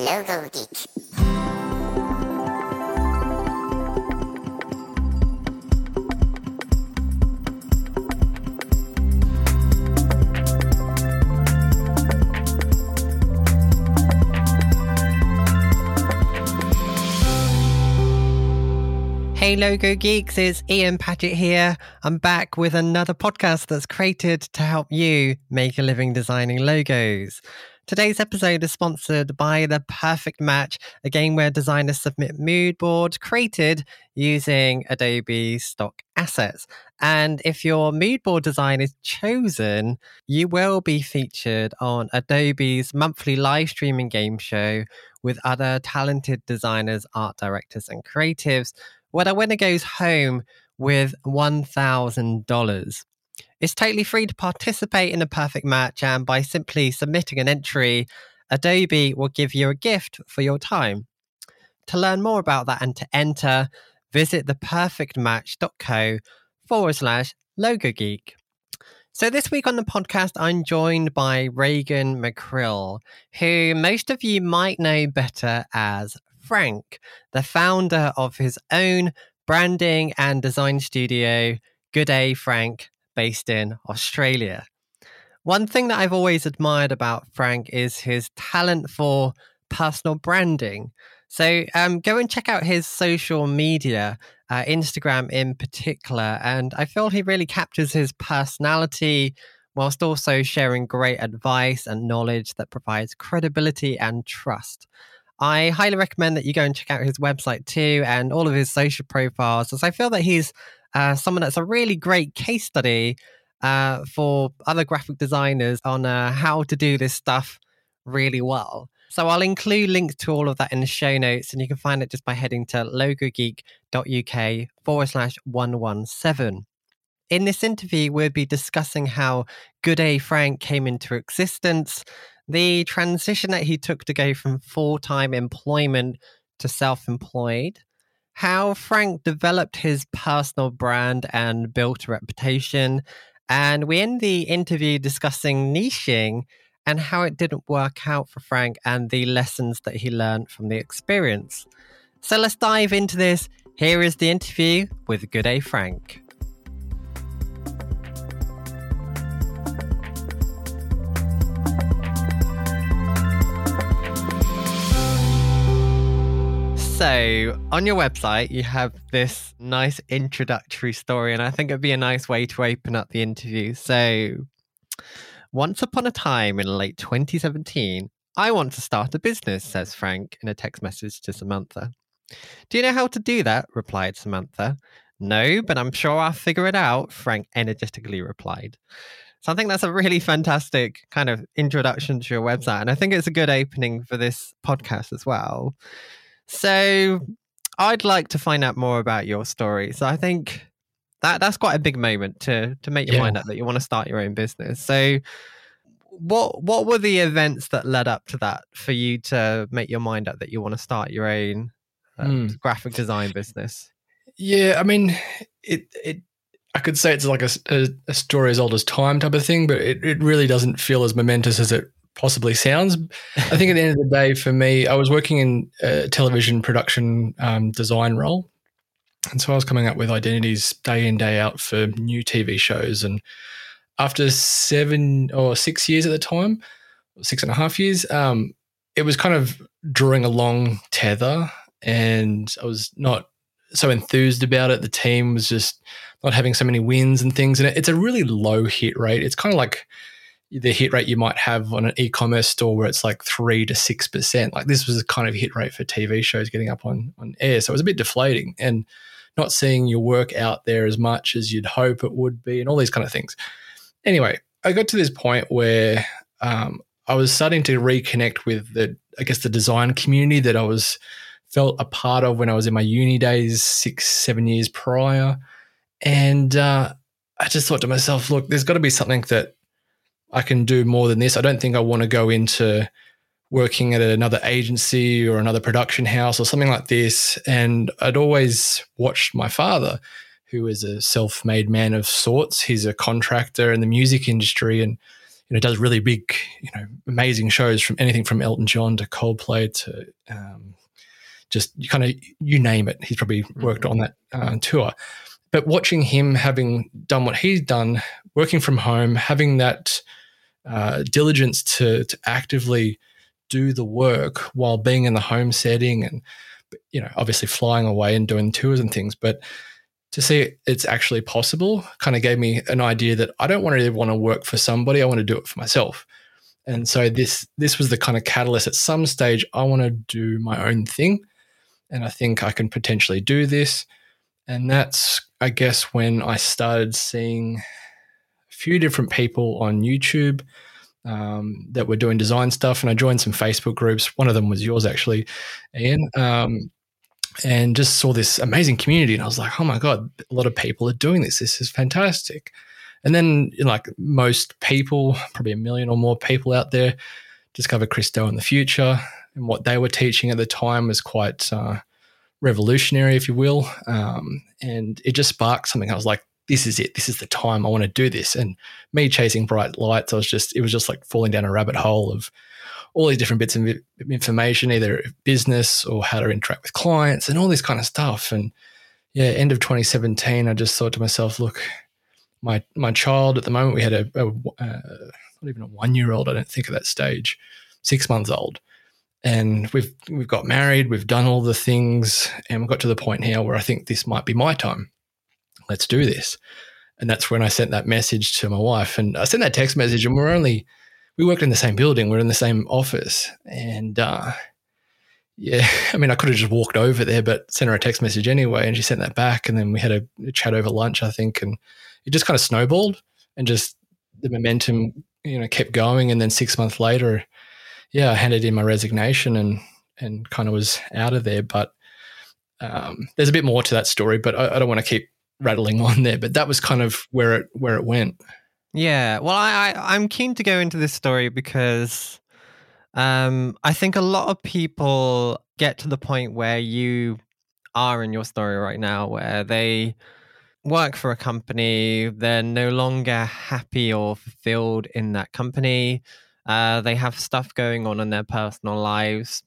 Logo Geek. Hey Logo Geeks, it's Ian Paget here. I'm back with another podcast that's created to help you make a living designing logos. Today's episode is sponsored by The Perfect Match, a game where designers submit mood boards created using Adobe stock assets. And if your mood board design is chosen, you will be featured on Adobe's monthly live streaming game show with other talented designers, art directors, and creatives, where the winner goes home with $1,000. It's totally free to participate in a perfect match, and by simply submitting an entry, Adobe will give you a gift for your time. To learn more about that and to enter, visit theperfectmatch.co forward slash logo geek. So, this week on the podcast, I'm joined by Reagan Mackrill, who most of you might know better as Frank, the founder of his own branding and design studio, G'Day Frank based in Australia. One thing that I've always admired about Frank is his talent for personal branding. So um, go and check out his social media, uh, Instagram in particular. And I feel he really captures his personality whilst also sharing great advice and knowledge that provides credibility and trust. I highly recommend that you go and check out his website too and all of his social profiles, as I feel that he's uh, someone that's a really great case study uh, for other graphic designers on uh, how to do this stuff really well. So I'll include links to all of that in the show notes, and you can find it just by heading to logogeek.uk forward slash 117. In this interview, we'll be discussing how G'Day Frank came into existence, the transition that he took to go from full time employment to self employed, how Frank developed his personal brand and built a reputation. And we end the interview discussing niching and how it didn't work out for Frank and the lessons that he learned from the experience. So let's dive into this. Here is the interview with Good Frank. So, on your website, you have this nice introductory story, and I think it'd be a nice way to open up the interview. So, once upon a time in late 2017, I want to start a business, says Frank in a text message to Samantha. Do you know how to do that? replied Samantha. No, but I'm sure I'll figure it out, Frank energetically replied. So I think that's a really fantastic kind of introduction to your website. And I think it's a good opening for this podcast as well. So I'd like to find out more about your story. So I think that that's quite a big moment to to make your yeah. mind up that you want to start your own business. So what what were the events that led up to that for you to make your mind up that you want to start your own um, mm. graphic design business? Yeah, I mean, it it I could say it's like a, a, a, story as old as time type of thing, but it, it really doesn't feel as momentous as it possibly sounds. I think at the end of the day, for me, I was working in a television production um, design role. And so I was coming up with identities day in, day out for new TV shows. And after seven or six years at the time, six and a half years, um, it was kind of drawing a long tether. And I was not so enthused about it. The team was just not having so many wins and things. And it's a really low hit rate. It's kind of like the hit rate you might have on an e-commerce store where it's like three to six percent. Like this was a kind of hit rate for TV shows getting up on on air, so it was a bit deflating and not seeing your work out there as much as you'd hope it would be, and all these kind of things. Anyway, I got to this point where um, I was starting to reconnect with the, I guess, the design community that I was felt a part of when I was in my uni days, six, seven years prior, and uh, I just thought to myself, look, there's got to be something that I can do more than this. I don't think I want to go into working at another agency or another production house or something like this. And I'd always watched my father, who is a self made man of sorts. He's a contractor in the music industry. And you know does really big you know amazing shows from anything from Elton John to Coldplay to um, just kind of you name it. He's probably worked mm-hmm. on that uh, tour. But watching him having done what he's done, working from home, having that uh, diligence to to actively do the work while being in the home setting and you know obviously flying away and doing tours and things but to see it's actually possible kind of gave me an idea that I don't want to want to work for somebody. I want to do it for myself. And so this this was the kind of catalyst. At some stage, I want to do my own thing, and I think I can potentially do this. And that's, I guess, when I started seeing few different people on YouTube um, that were doing design stuff, and I joined some Facebook groups. One of them was yours, actually, Ian. Um, and just saw this amazing community. And I was like, oh my God, a lot of people are doing this. This is fantastic. And then, like most people, probably a million or more people out there, discover Chris Do in the Futur. And what they were teaching at the time was quite uh, revolutionary, if you will. Um, and it just sparked something. I was like, this is it. This is the time I want to do this. And me chasing bright lights, I was just, it was just like falling down a rabbit hole of all these different bits of information, either business or how to interact with clients and all this kind of stuff. And yeah, end of 2017, I just thought to myself, look, my my child at the moment, we had a, a uh, not even a one year old, I don't think at that stage, six months old. And we've we've got married, we've done all the things, and we've got to the point now where I think this might be my time. Let's do this. And that's when I sent that message to my wife. And I sent that text message, and we're only we worked in the same building. We are in the same office, and uh, yeah, I mean, I could have just walked over there, but sent her a text message anyway, and she sent that back, and then we had a, a chat over lunch, I think, and it just kind of snowballed, and just the momentum, you know, kept going, and then six months later, yeah, I handed in my resignation and and kind of was out of there, but. Um, there's a bit more to that story, but I, I don't want to keep rattling on there. But that was kind of where it where it went. Yeah, well, I, I am keen to go into this story because um, I think a lot of people get to the point where you are in your story right now, where they work for a company, they're no longer happy or fulfilled in that company. Uh, they have stuff going on in their personal lives.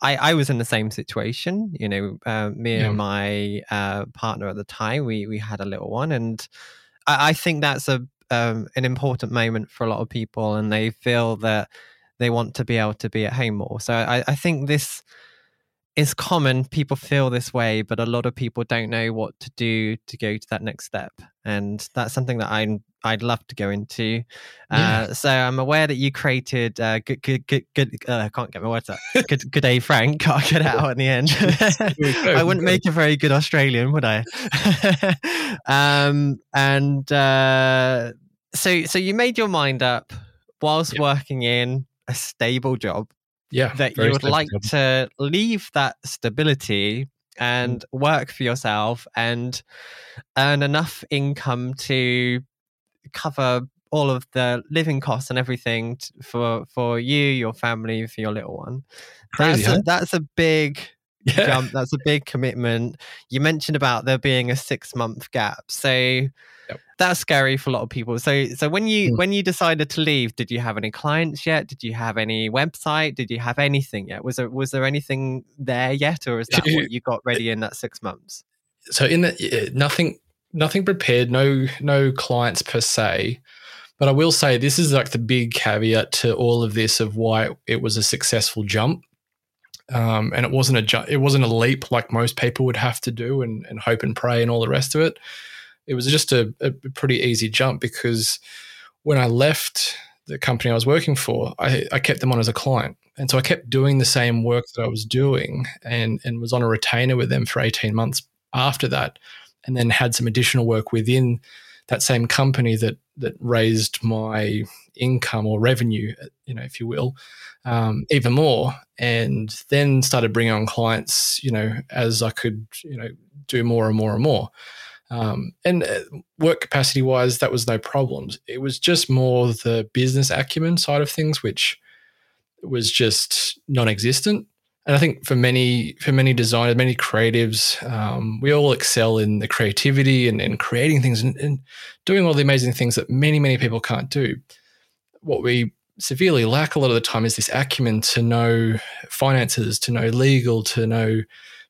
I, I was in the same situation, you know. Uh, me yeah. and my uh, partner at the time, we we had a little one, and I, I think that's a um, an important moment for a lot of people, and they feel that they want to be able to be at home more. So I, I think this is common. People feel this way, but a lot of people don't know what to do to go to that next step, and that's something that I I'd love to go into. Yeah. Uh, so I'm aware that you created uh, good good good good. Uh, I can't get my words out. Good good day, Frank. I'll get out in the end. I wouldn't make a very good Australian, would I? um, and uh, so so you made your mind up whilst yeah. working in a stable job yeah that you would like to leave that stability and mm. work for yourself and earn enough income to cover all of the living costs and everything t- for for you your family for your little one Crazy, that's, huh? a, that's a big yeah. jump that's a big commitment you mentioned about there being a six month gap so Yep. That's scary for a lot of people. So so when you mm. when you decided to leave, did you have any clients yet? Did you have any website? Did you have anything yet? Was there was there anything there yet, or is that what you got ready in that six months? So in the nothing nothing prepared, no no clients per se. But I will say this is like the big caveat to all of this of why it was a successful jump. Um, and it wasn't a ju- it wasn't a leap like most people would have to do and, and hope and pray and all the rest of it it was just a, a pretty easy jump because when I left the company I was working for, I, I, kept them on as a client. And so I kept doing the same work that I was doing and, and was on a retainer with them for 18 months after that. And then had some additional work within that same company that that raised my income or revenue, you know, if you will, um, even more. And then started bringing on clients, you know, as I could, you know, do more and more and more. Um, and uh, work capacity wise, that was no problems. It was just more the business acumen side of things, which was just non-existent. And I think for many for many designers, many creatives, um, we all excel in the creativity and, and creating things and, and, doing all the amazing things that many many people can't do. what we severely lack a lot of the time is this acumen to know finances, to know legal, to know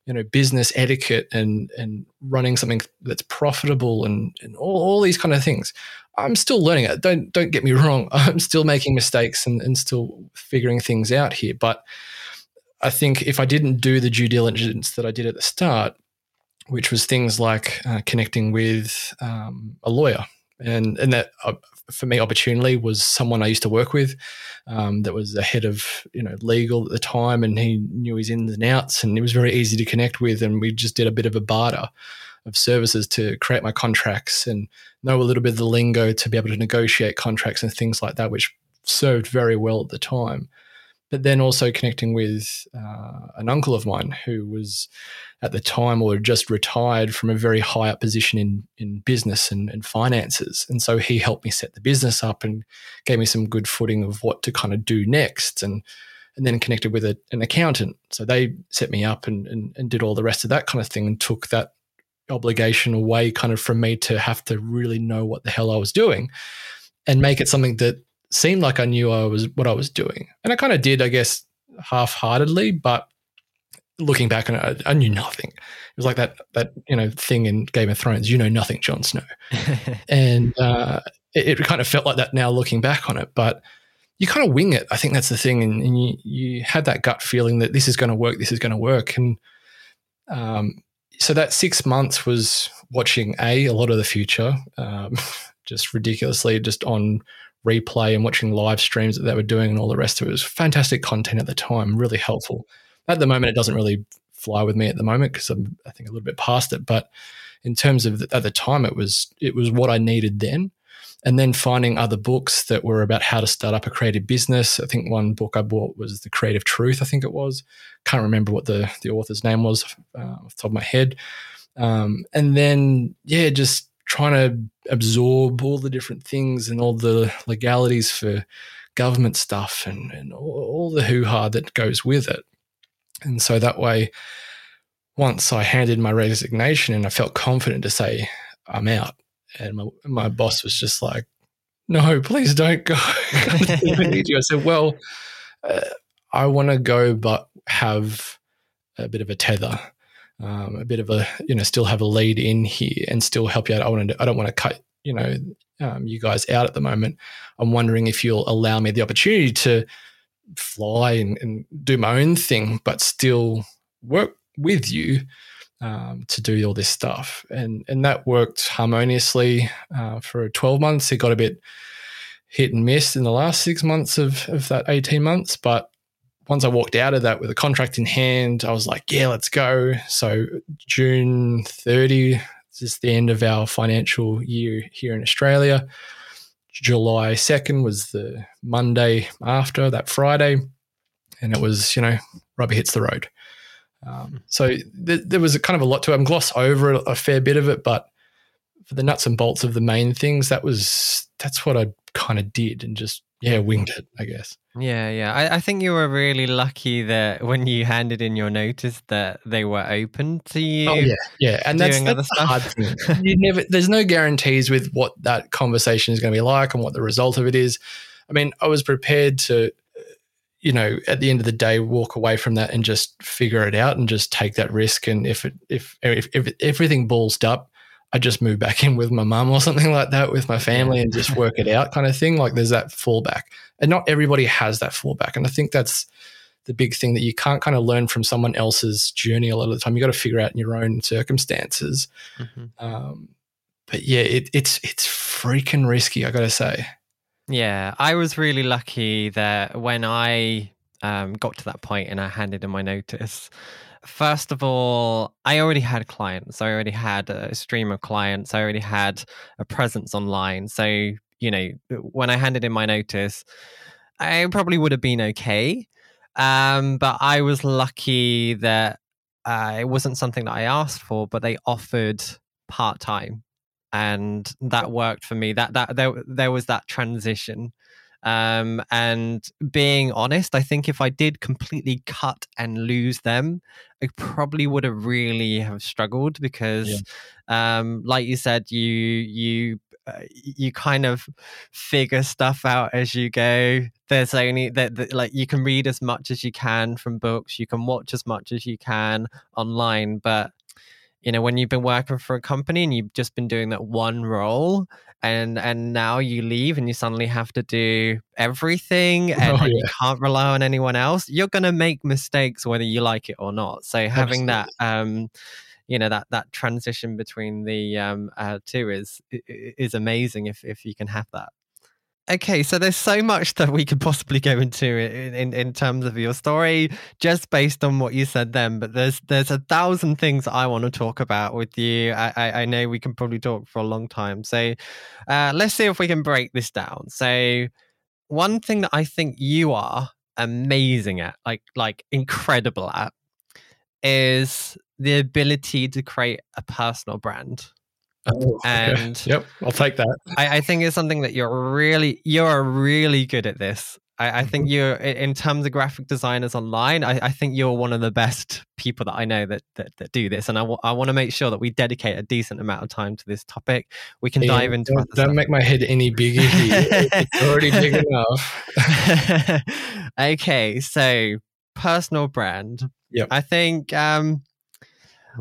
you know business etiquette and and running something that's profitable and, and all, all these kind of things. I'm still learning it. Don't don't get me wrong. I'm still making mistakes and, and still figuring things out here. But i think if i didn't do the due diligence that i did at the start which was things like uh, connecting with um, a lawyer and and that uh, for me opportunely was someone I used to work with um, that was the head of you know legal at the time, and he knew his ins and outs, and it was very easy to connect with, and we just did a bit of a barter of services to create my contracts and know a little bit of the lingo to be able to negotiate contracts and things like that, which served very well at the time but then also connecting with uh, an uncle of mine who was at the time or just retired from a very high up position in in business and, and, finances. And so he helped me set the business up and gave me some good footing of what to kind of do next. And and then connected with a, an accountant. So they set me up and, and and did all the rest of that kind of thing and took that obligation away kind of from me to have to really know what the hell I was doing and make it something that seemed like I knew I was what I was doing, and I kind of did, I guess, half-heartedly. But looking back on it, I, I, knew nothing. It was like that that you know thing in Game of Thrones. You know nothing, Jon Snow, and uh, it, it, kind of felt like that now looking back on it. But you kind of wing it. I think that's the thing, and, and you you had that gut feeling that this is going to work. This is going to work, and um, so that six months was watching a a lot of the Futur, um, just ridiculously, just on replay and watching live streams that they were doing and all the rest of it. it was fantastic content at the time, really helpful. At the moment, it doesn't really fly with me at the moment because I'm, I think, a little bit past it. But in terms of the, at the time, it was it was what I needed then. And then finding other books that were about how to start up a creative business. I think one book I bought was The Creative Truth. I think it was. Can't remember what the the author's name was uh, off the top of my head. Um, and then yeah, just trying to absorb all the different things and all the legalities for government stuff and, and all, the hoo ha that goes with it. And so that way, once I handed my resignation and I felt confident to say, I'm out. And my, my boss was just like, no, please don't go. I said, well, uh, I want to go, but have a bit of a tether um, a bit of a you know still have a lead in here and still help you out. I want to I don't want to cut you know um, you guys out at the moment. I'm wondering if you'll allow me the opportunity to fly and, and do my own thing, but still work with you um, to do all this stuff. And and that worked harmoniously uh, for 12 months. It got a bit hit and miss in the last six months of, of that 18 months, but once I walked out of that with a contract in hand, I was like, yeah, let's go. So June 30 is the end of our financial year here in Australia. July 2nd was the Monday after that Friday. And it was, you know, rubber hits the road. Um, so th- there was a kind of a lot to it. I'm gloss over a, a fair bit of it, but for the nuts and bolts of the main things, that was that's what I kind of did and just yeah winged it, I guess. Yeah, yeah. I, I, think you were really lucky that when you handed in your notice that they were open to you. Oh yeah, yeah, and that's, that's the hard thing. you never. There's no guarantees with what that conversation is going to be like and what the result of it is. I mean, I was prepared to, uh, you know, at the end of the day, walk away from that and just figure it out and just take that risk. And if it, if if if everything ballsed up, I just move back in with my mum or something like that with my family and just work it out kind of thing. Like there's that fallback. And not everybody has that fallback. And I think that's the big thing that you can't kind of learn from someone else's journey a lot of the time. You got to figure out in your own circumstances. Mm-hmm. Um, but yeah, it, it's it's freaking risky. I got to say. Yeah, I was really lucky that when I um, got to that point and I handed in my notice, First of all, I already had clients. I already had a stream of clients. I already had a presence online. So, you know, when I handed in my notice, I probably would have been okay. Um, but I was lucky that uh, it wasn't something that I asked for, but they offered part time, and that worked for me. That that there there was that transition Um, and being honest, I think if I did completely cut and lose them, I probably would have really have struggled because, yeah. um, like you said, you you uh, you kind of figure stuff out as you go. There's only that, that like you can read as much as you can from books, you can watch as much as you can online, but you know when you've been working for a company and you've just been doing that one role and and now you leave and you suddenly have to do everything and, oh, yeah. you can't rely on anyone else you're going to make mistakes whether you like it or not so having Absolutely. that um you know that that transition between the um uh, two is is amazing if if you can have that Okay, so there's so much that we could possibly go into in, in, in, terms of your story, just based on what you said then. But there's there's a thousand things I want to talk about with you. I, I, I know we can probably talk for a long time. So uh, let's see if we can break this down. So one thing that I think you are amazing at, like like incredible at, is the ability to create a personal brand. Oh, and okay. yep, I'll take that. I, I, think it's something that you're really you're really good at this. I, I think mm-hmm. you're in terms of graphic designers online. I, I, think you're one of the best people that I know that that, that do this, and I, w- I want to make sure that we dedicate a decent amount of time to this topic. We can yeah, dive into. Don't, don't make my head any bigger. it's already big enough. okay, so personal brand. Yeah, I think. um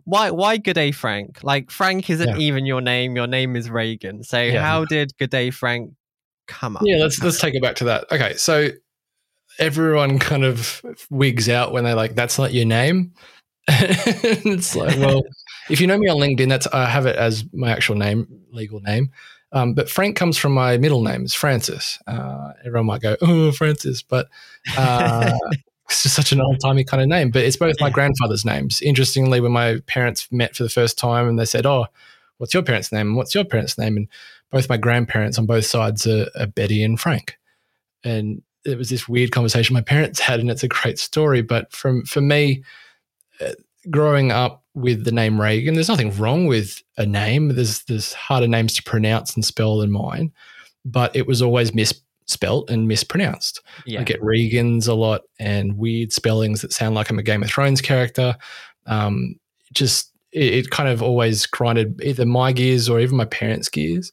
why why good day frank like frank isn't yeah. even your name your name is reagan so yeah. how did good day frank come up yeah let's let's take it back to that okay so everyone kind of wigs out when they're like that's not your name it's like well if you know me on linkedin that's i have it as my actual name legal name um, but Frank comes from my middle name, is Francis. Uh, everyone might go, "Oh, Francis," but uh, it's just such an old timey kind of name, but it's both my grandfather's names. Interestingly, when my parents met for the first time and they said, Oh, what's your parents' name? What's your parents' name? And both my grandparents on both sides are, are Betty and Frank. And it was this weird conversation my parents had, and it's a great story. But from for me, uh, growing up with the name Reagan, there's nothing wrong with a name. There's there's harder names to pronounce and spell than mine, but it was always mis spelt and mispronounced. Yeah. I get Regans a lot and weird spellings that sound like I'm a Game of Thrones character. Um, just it, it, kind of always grinded either my gears or even my parents' gears.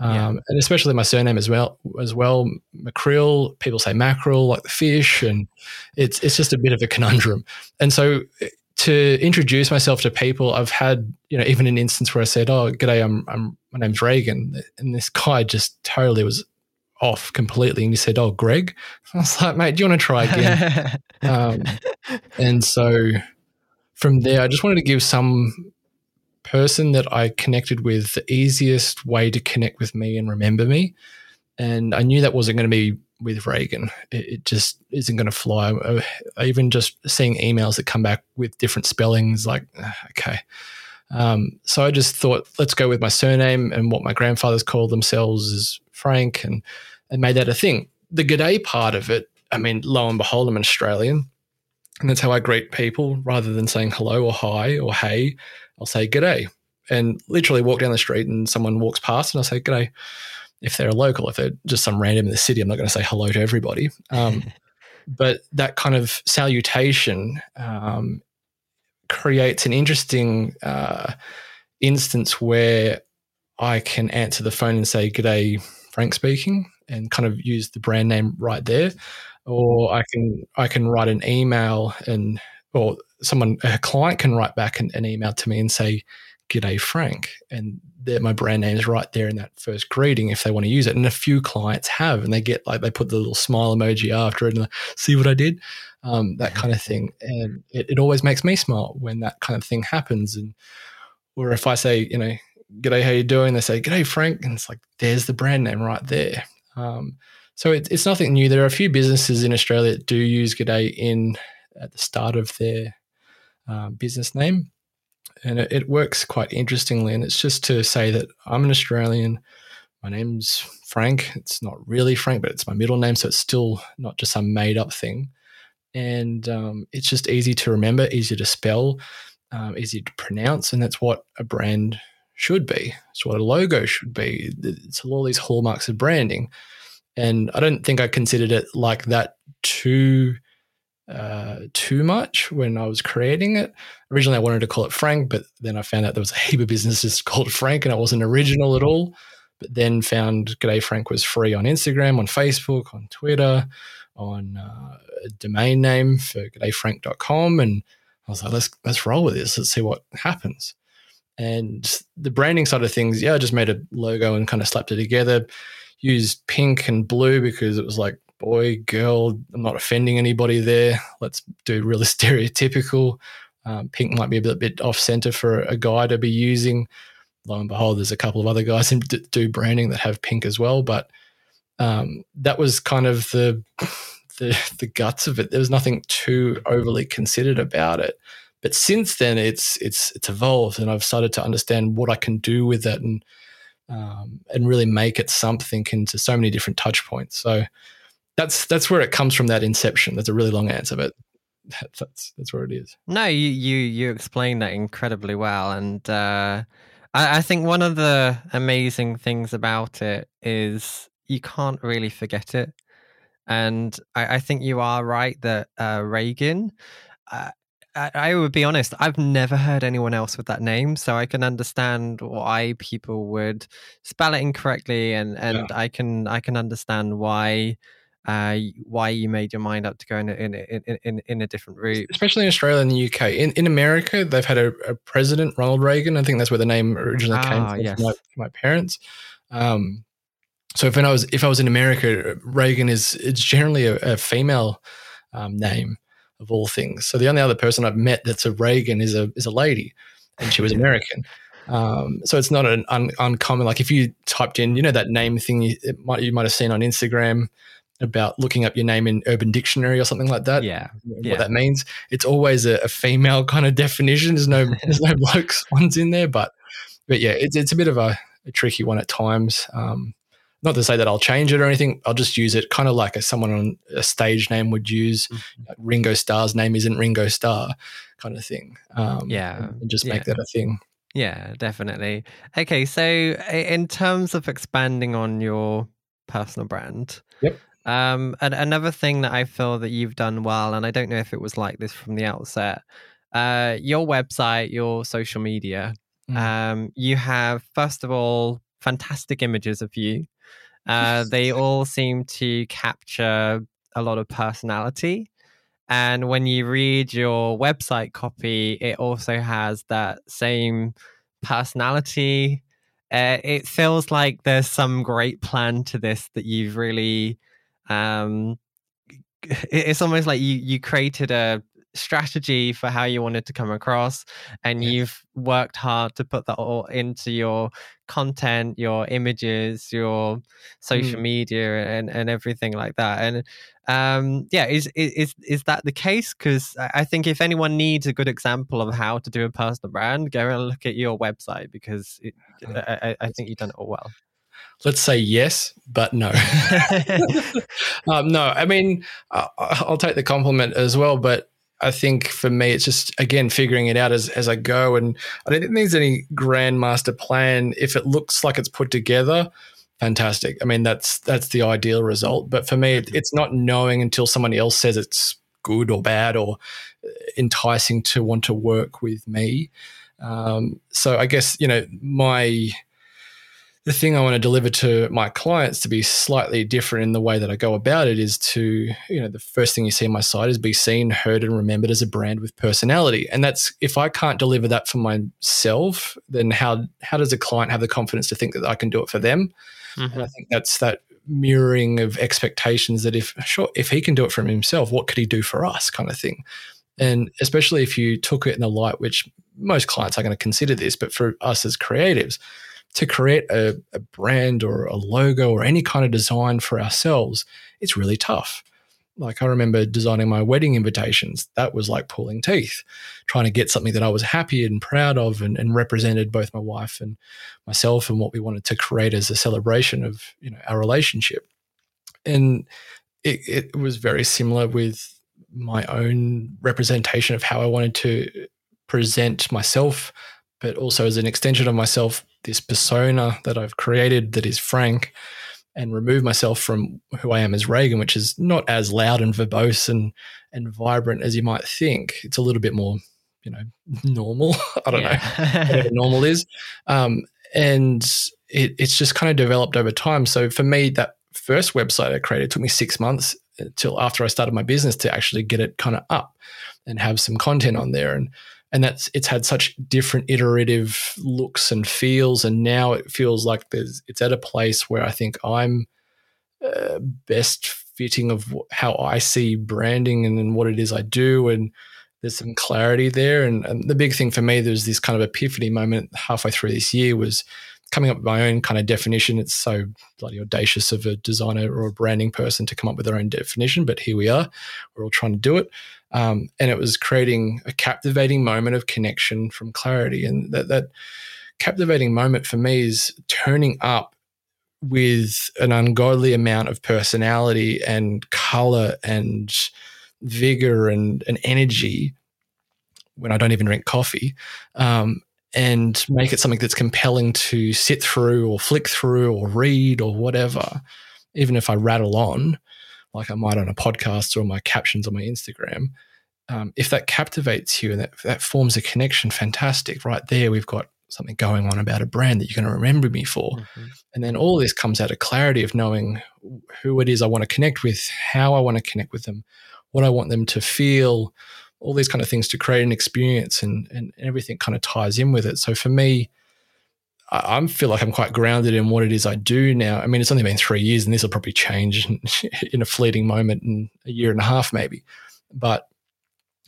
Um, yeah. and especially my surname as well as well mackerel people say mackerel like the fish and it's it's just a bit of a conundrum and so eh, to introduce myself to people i've had you know even an instance where i said oh g'day i'm, I'm my name's reagan and this guy just totally was off completely and he said, Oh, Greg. I was like, Mate, do you want to try again? um, and so from there, I just wanted to give some person that I connected with the easiest way to connect with me and remember me. And I knew that wasn't going to be with Reagan. It, it just isn't going to fly. Uh, even just seeing emails that come back with different spellings, like, uh, okay. Um, so I just thought, let's go with my surname and what my grandfathers called themselves is Frank. And and made that a thing. The g'day part of it, I mean, lo and behold, I'm an Australian. And that's how I greet people rather than saying hello or hi or hey, I'll say g'day. And literally walk down the street and someone walks past and I'll say g'day. If they're a local, if they're just some random in the city, I'm not going to say hello to everybody. Um, but that kind of salutation um, creates an interesting uh, instance where I can answer the phone and say, G'day, Frank speaking and kind of use the brand name right there, or I can I can write an email and or someone a client can write back an, an email to me and say, "G'day, Frank," and my brand name is right there in that first greeting if they want to use it. And a few clients have, and they get like they put the little smile emoji after it and like, see what I did, um, that kind of thing. And it, it always makes me smile when that kind of thing happens. And or if I say, you know, "G'day, how you doing?" They say, "G'day, Frank," and it's like there's the brand name right there. Um, so it, it's nothing new. There are a few businesses in Australia that do use G'day in at the start of their uh, business name, and it, it, works quite interestingly. And it's just to say that I'm an Australian. My name's Frank. It's not really Frank, but it's my middle name, so it's still not just some made up thing. And um, it's just easy to remember, easy to spell, um, easy to pronounce, and that's what a brand should be. It's what a logo should be. It's all these hallmarks of branding. And I don't think I considered it like that too uh, too much when I was creating it. Originally, I wanted to call it Frank, but then I found out there was a heap of businesses called Frank, and it wasn't original at all. But then found G'day Frank was free on Instagram, on Facebook, on Twitter, on uh, a domain name for g'dayfrank.com, and I was like, let's let's roll with this. Let's see what happens. And the branding side of things, yeah, I just made a logo and kind of slapped it together. Used pink and blue because it was like boy, girl. I'm not offending anybody there. Let's do really stereotypical. Um, pink might be a bit, off center for a guy to be using. Lo and behold, there's a couple of other guys who do branding that have pink as well. But um, that was kind of the, the the guts of it. There was nothing too overly considered about it. But since then, it's it's it's evolved, and I've started to understand what I can do with it, and um, and really make it something into so many different touch points. So that's that's where it comes from. That inception. That's a really long answer, but that's that's where it is. No, you you you explained that incredibly well, and uh, I, I think one of the amazing things about it is you can't really forget it. And I, I think you are right that uh, Reagan. Uh, I, I would be honest, I've never heard anyone else with that name, so I can understand why people would spell it incorrectly, and and yeah. I can I can understand why uh, why you made your mind up to go in a, in, in, in, in a different route. Especially in Australia and the UK. In, in America, they've had a, a president, Ronald Reagan. I think that's where the name originally ah, came from, yes. from my, my, parents. Um, so if when I was if I was in America, Reagan is it's generally a, a female um, name of all things. So the only other person I've met that's a Reagan is a is a lady, and she was American. Um, so it's not an un, uncommon. Like if you typed in, you know, that name thing you might you might have seen on Instagram about looking up your name in Urban Dictionary or something like that. Yeah, what yeah. that means. It's always a, a, female kind of definition. There's no there's no blokes ones in there, but but yeah, it's it's a bit of a, a tricky one at times. Um, not to say that I'll change it or anything. I'll just use it kind of like a, someone on a stage name would use. Mm-hmm. Like Ringo Starr's name isn't Ringo Starr, kind of thing. Um, yeah, and just yeah. make that a thing. Yeah, definitely. Okay, so in terms of expanding on your personal brand, yep. Um, and another thing that I feel that you've done well, and I don't know if it was like this from the outset, uh, your website, your social media, mm. um, you have first of all fantastic images of you. Uh, they all seem to capture a lot of personality. And when you read your website copy, it also has that same personality. Uh, it feels like there's some great plan to this that you've really um, it's almost like you you created a strategy for how you wanted to come across and yes. you've worked hard to put that all into your content your images your social mm. media and and everything like that and um yeah is is is that the case because i think if anyone needs a good example of how to do a personal brand go and look at your website because it, I, I think you've done it all well let's say yes, but no. um, no, I mean, I'll take the compliment as well, but I think for me, it's just again figuring it out as as I go, and I don't think there's any grand master plan. If it looks like it's put together, fantastic. I mean, that's that's the ideal result. But for me, it, it's not knowing until somebody else says it's good or bad or uh, enticing to want to work with me. Um, so I guess you know my the thing I want to deliver to my clients to be slightly different in the way that I go about it is to, you know, the first thing you see on my site is be seen, heard, and remembered as a brand with personality. And that's if I can't deliver that for myself, then how how does a client have the confidence to think that I can do it for them? Mm-hmm. And I think that's that mirroring of expectations that if sure if he can do it for himself, what could he do for us, kind of thing. And especially if you took it in the light which most clients are going to consider this, but for us as creatives to create a, a brand or a logo or any kind of design for ourselves, it's really tough. Like I remember designing my wedding invitations. That was like pulling teeth, trying to get something that I was happy and proud of and, and represented both my wife and myself and what we wanted to create as a celebration of you know our relationship. And it, it was very similar with my own representation of how I wanted to present myself, but also as an extension of myself, this persona that I've created that is Frank, and remove myself from who I am as Reagan, which is not as loud and verbose and and vibrant as you might think. It's a little bit more, you know, normal. I don't yeah. know whatever normal is, um, and it, it's just kind of developed over time. So for me, that first website I created took me six months until after I started my business to actually get it kind of up and have some content on there and and that's it's had such different iterative looks and feels and now it feels like there's it's at a place where i think i'm uh, best fitting of how i see branding and, and what it is i do and there's some clarity there and, and the big thing for me there's this kind of epiphany moment halfway through this year was coming up with my own kind of definition. It's so bloody audacious of a designer or a branding person to come up with their own definition, but here we are. We're all trying to do it. Um, and it was creating a captivating moment of connection from clarity. And that, that captivating moment for me is turning up with an ungodly amount of personality and color and vigor and, and energy when I don't even drink coffee. Um, and make it something that's compelling to sit through or flick through or read or whatever, even if I rattle on, like I might on a podcast or my captions on my Instagram. Um, if that captivates you and that, that forms a connection, fantastic. Right there, we've got something going on about a brand that you're going to remember me for. Mm-hmm. And then all this comes out of clarity of knowing who it is I want to connect with, how I want to connect with them, what I want them to feel, all these kind of things to create an experience and, and everything kind of ties in with it. So for me, I, I feel like I'm quite grounded in what it is I do now. I mean, it's only been three years and this will probably change in a fleeting moment in a year and a half, maybe. But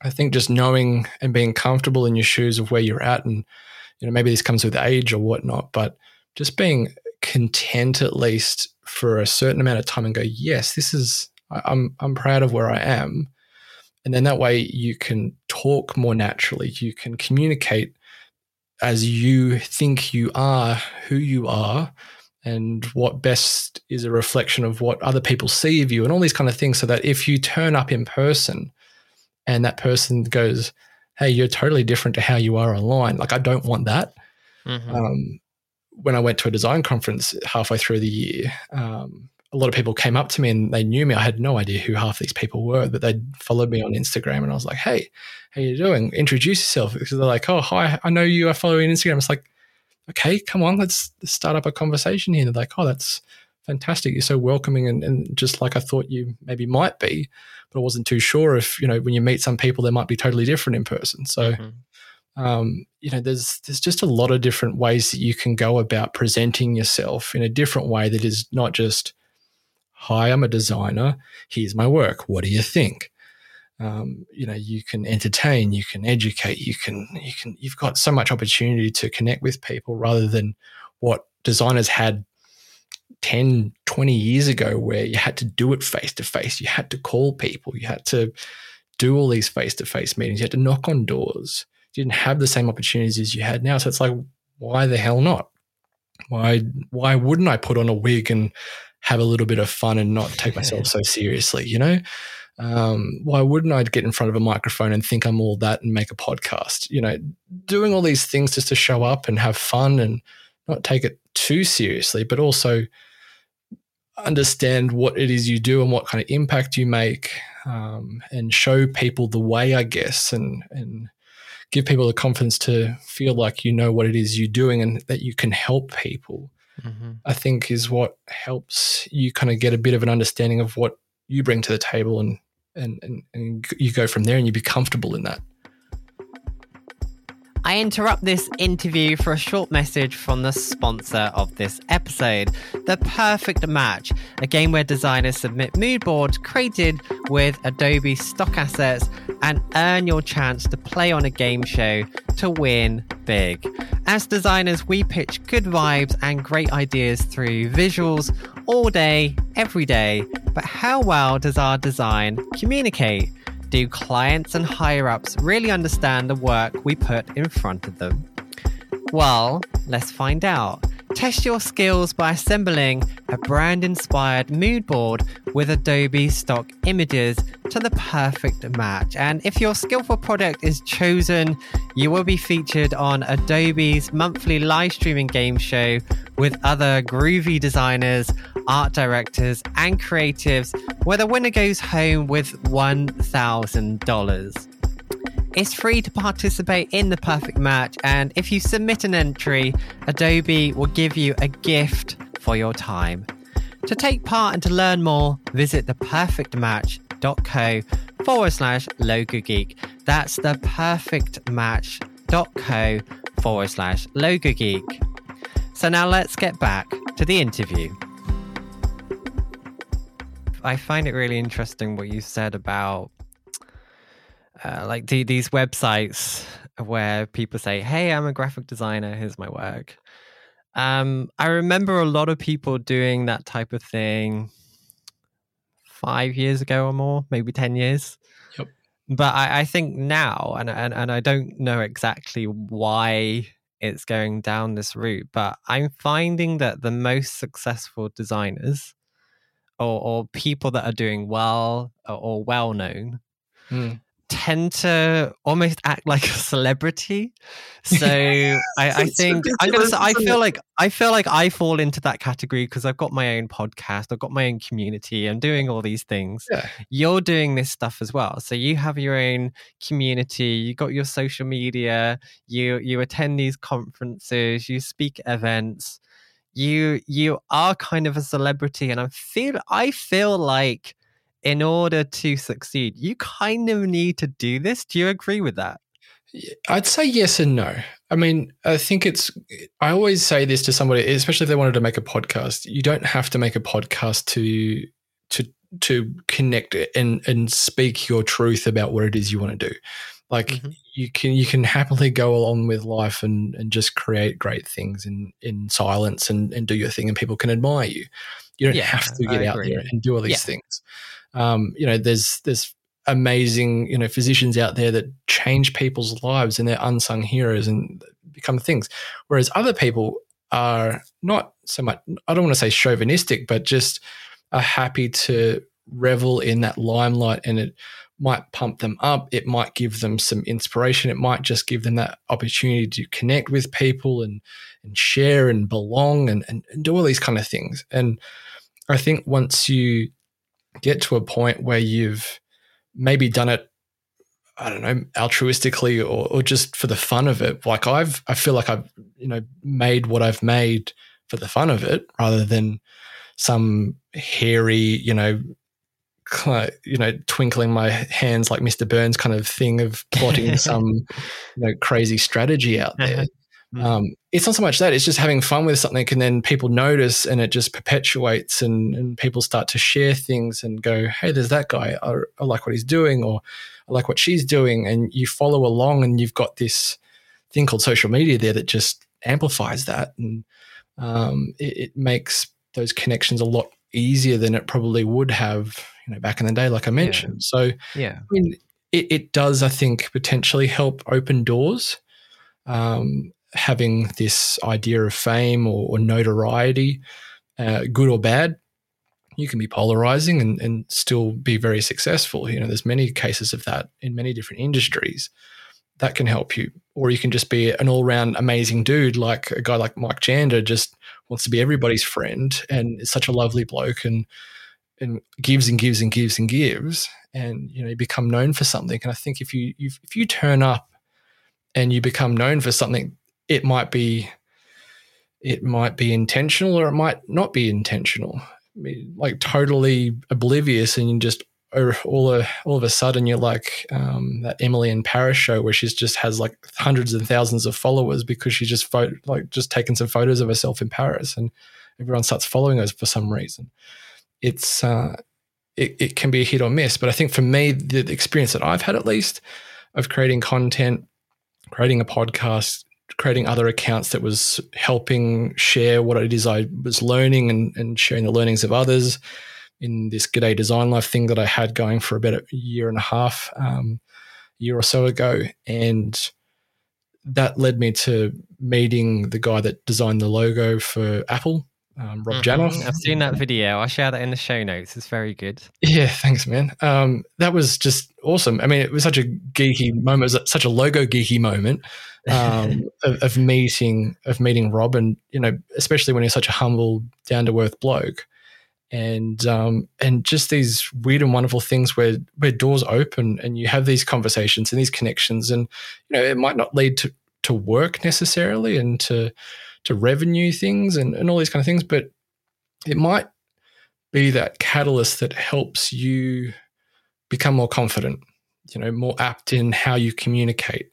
I think just knowing and being comfortable in your shoes of where you're at and, you know, maybe this comes with age or whatnot, but just being content at least for a certain amount of time and go, yes, this is, I'm, I'm proud of where I am and then that way you can talk more naturally. You can communicate as you think you are, who you are, and what best is a reflection of what other people see of you, and all these kind of things. So that if you turn up in person and that person goes, Hey, you're totally different to how you are online, like I don't want that. Mm-hmm. Um, when I went to a design conference halfway through the year, um, a lot of people came up to me and they knew me. I had no idea who half these people were, but they followed me on Instagram and I was like, Hey, how you doing? Introduce yourself. Because they're like, Oh, hi, I know you are following Instagram. It's like, okay, come on, let's start up a conversation here. And They're like, Oh, that's fantastic. You're so welcoming and, and just like I thought you maybe might be, but I wasn't too sure if, you know, when you meet some people, they might be totally different in person. So mm-hmm um, you know, there's there's just a lot of different ways that you can go about presenting yourself in a different way that is not just hi, I'm a designer. Here's my work. What do you think? Um, you know, you can entertain, you can educate, you can, you can, you've got so much opportunity to connect with people rather than what designers had 10, 20 years ago, where you had to do it face to face. You had to call people. You had to do all these face to face meetings. You had to knock on doors. You didn't have the same opportunities as you had now. So it's like, why the hell not? Why, why wouldn't I put on a wig and have a little bit of fun and not take myself so seriously, you know? Um, why wouldn't I get in front of a microphone and think I'm all that and make a podcast? You know, doing all these things just to show up and have fun and not take it too seriously, but also understand what it is you do and what kind of impact you make, um, and show people the way, I guess, and and give people the confidence to feel like you know what it is you're doing and that you can help people mm-hmm. I think is what helps you kind of get a bit of an understanding of what you bring to the table and, and, and, and you go from there and you be comfortable in that. I interrupt this interview for a short message from the sponsor of this episode, The Perfect Match, a game where designers submit mood boards created with Adobe stock assets and earn your chance to play on a game show to win big. As designers, we pitch good vibes and great ideas through visuals all day, every day. But how well does our design communicate? Do clients and higher ups really understand the work we put in front of them? Well, let's find out. Test your skills by assembling a brand inspired mood board with Adobe stock images to the perfect match. And if your skillful product is chosen, you will be featured on Adobe's monthly live streaming game show with other groovy designers art directors, and creatives, where the winner goes home with $1,000. It's free to participate in the perfect match, and if you submit an entry, Adobe will give you a gift for your time. To take part and to learn more, visit theperfectmatch.co forward slash logo geek. That's theperfectmatch.co forward slash logo geek. So now let's get back to the interview. I find it really interesting what you said about uh, like the, these websites where people say, "Hey, I'm a graphic designer. Here's my work." Um, I remember a lot of people doing that type of thing five years ago or more, maybe ten years. Yep. But I, I think now, and, and and I don't know exactly why it's going down this route, but I'm finding that the most successful designers or, or people that are doing well or, or well known Mm. tend to almost act like a celebrity. So I, I think I'm gonna. Say, I feel like I feel like I fall into that category because I've got my own podcast, I've got my own community, I'm doing all these things. Yeah. You're doing this stuff as well. So you have your own community, you got your social media, you you attend these conferences, you speak at events. You you are kind of a celebrity, and I feel I feel like in order to succeed, you kind of need to do this. Do you agree with that? I'd say yes and no. I mean, I think it's. I always say this to somebody, especially if they wanted to make a podcast. You don't have to make a podcast to to to connect and and speak your truth about what it is you want to do. Like Mhm. You can you can happily go along with life and and just create great things in in silence and and do your thing, and people can admire you. You don't Yeah, have to get out there and do all these Yeah. things. Um, you know, there's there's amazing you know physicians out there that change people's lives and they're unsung heroes and become things whereas other people are not so much i don't want to say chauvinistic but just are happy to revel in that limelight and it might pump them up it might give them some inspiration it might just give them that opportunity to connect with people and and share and belong and, and, and do all these kind of things and i think once you get to a point where you've maybe done it I don't know, altruistically or, or just for the fun of it. Like I've, I feel like I've, you know, made what I've made for the fun of it rather than some hairy, you know, cl- you know, twinkling my hands like Mr. Burns kind of thing of plotting some, you know, crazy strategy out there. Mhm. Um, it's not so much that; it's just having fun with something, and then people notice, and it just perpetuates, and, and people start to share things and go, "Hey, there's that guy. I, I like what he's doing," or "I like what she's doing," and you follow along, and you've got this thing called social media there that just amplifies that, and um, it, it makes those connections a lot easier than it probably would have, you know, back in the day, like I mentioned. So, Yeah. I mean, it, it does, I think, potentially help open doors. Um, having this idea of fame or, or notoriety, uh, good or bad, you can be polarizing and, and still be very successful. You know, there's many cases of that in many different industries that can help you. Or you can just be an all round amazing dude, like a guy like Mike Janda, just wants to be everybody's friend and is such a lovely bloke and and gives and gives and gives and gives, and you know you become known for something. And I think if you if, you turn up and you become known for something, it might be it might be intentional or it might not be intentional. I mean, like totally oblivious, and just all of, all of a sudden you're like um, that Emily in Paris show where she's just has like hundreds and thousands of followers because she's just photo, like just taken some photos of herself in Paris, and everyone starts following her for some reason. It's uh, it, it can be a hit or miss, but I think for me, the, the experience that I've had at least of creating content, creating a podcast, creating other accounts that was helping share what it is I was learning and, and sharing the learnings of others in this G'day Design Life thing that I had going for about a year and a half, um, year or so ago. And that led me to meeting the guy that designed the logo for Apple, um, Rob Mhm. Janoff. I've seen that video. I'll share that in the show notes. It's very good. Yeah, thanks, man. Um, that was just awesome. I mean, it was such a geeky moment, it was such a logo geeky moment um, of, of meeting of meeting Rob, and you know, especially when he's such a humble, down to earth bloke. And um, and just these weird and wonderful things where where doors open and you have these conversations and these connections and you know it might not lead to to work necessarily and to to revenue things and, and all these kind of things but it might be that catalyst that helps you become more confident you know more apt in how you communicate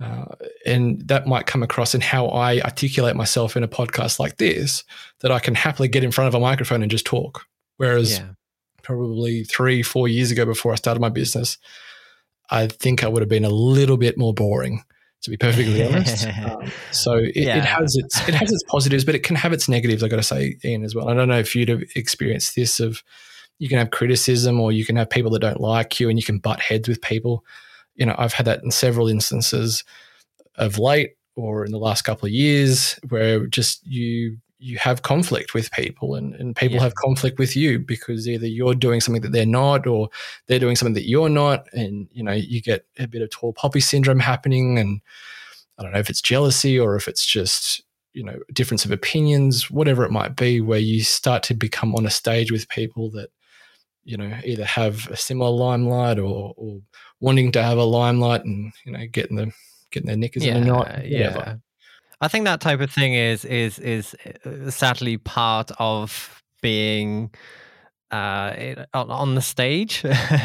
uh, and that might come across in how I articulate myself in a podcast like this, that I can happily get in front of a microphone and just talk. Whereas yeah. probably three, four years ago before I started my business, I think I would have been a little bit more boring, to be perfectly honest. Um, so it, yeah. it, has its it has its positives, but it can have its negatives. I got to say, Ian, as well. I don't know if you'd have experienced this of you can have criticism or you can have people that don't like you and you can butt heads with people you know, I've had that in several instances of late or in the last couple of years where just you you have conflict with people and, and people yeah. have conflict with you because either you're doing something that they're not or they're doing something that you're not and you know you get a bit of tall poppy syndrome happening and i don't know if it's jealousy or if it's just you know difference of opinions whatever it might be where you start to become on a stage with people that you know either have a similar limelight or, or wanting to have a limelight and you know getting the getting their knickers yeah, in a knot. Yeah, I think that type of thing is is is uh, sadly part of being uh, on the stage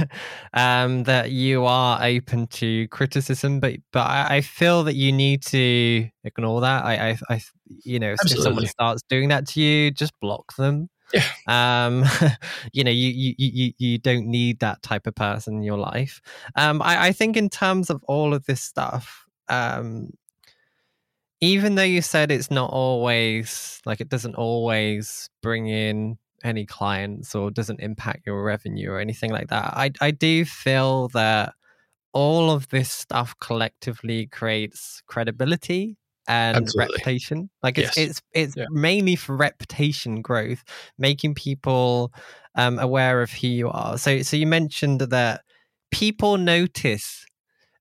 um, that you are open to criticism, but but I, feel that you need to ignore that. I I, I you know, if someone starts doing that to you, just block them. Yeah. Um, you know, you, you you you don't need that type of person in your life. Um, I, I think in terms of all of this stuff, um, even though you said it's not always like it doesn't always bring in any clients or doesn't impact your revenue or anything like that, I I do feel that all of this stuff collectively creates credibility and Absolutely. reputation. Like it's yes. it's it's yeah. mainly for reputation growth, making people um, aware of who you are. So so you mentioned that people notice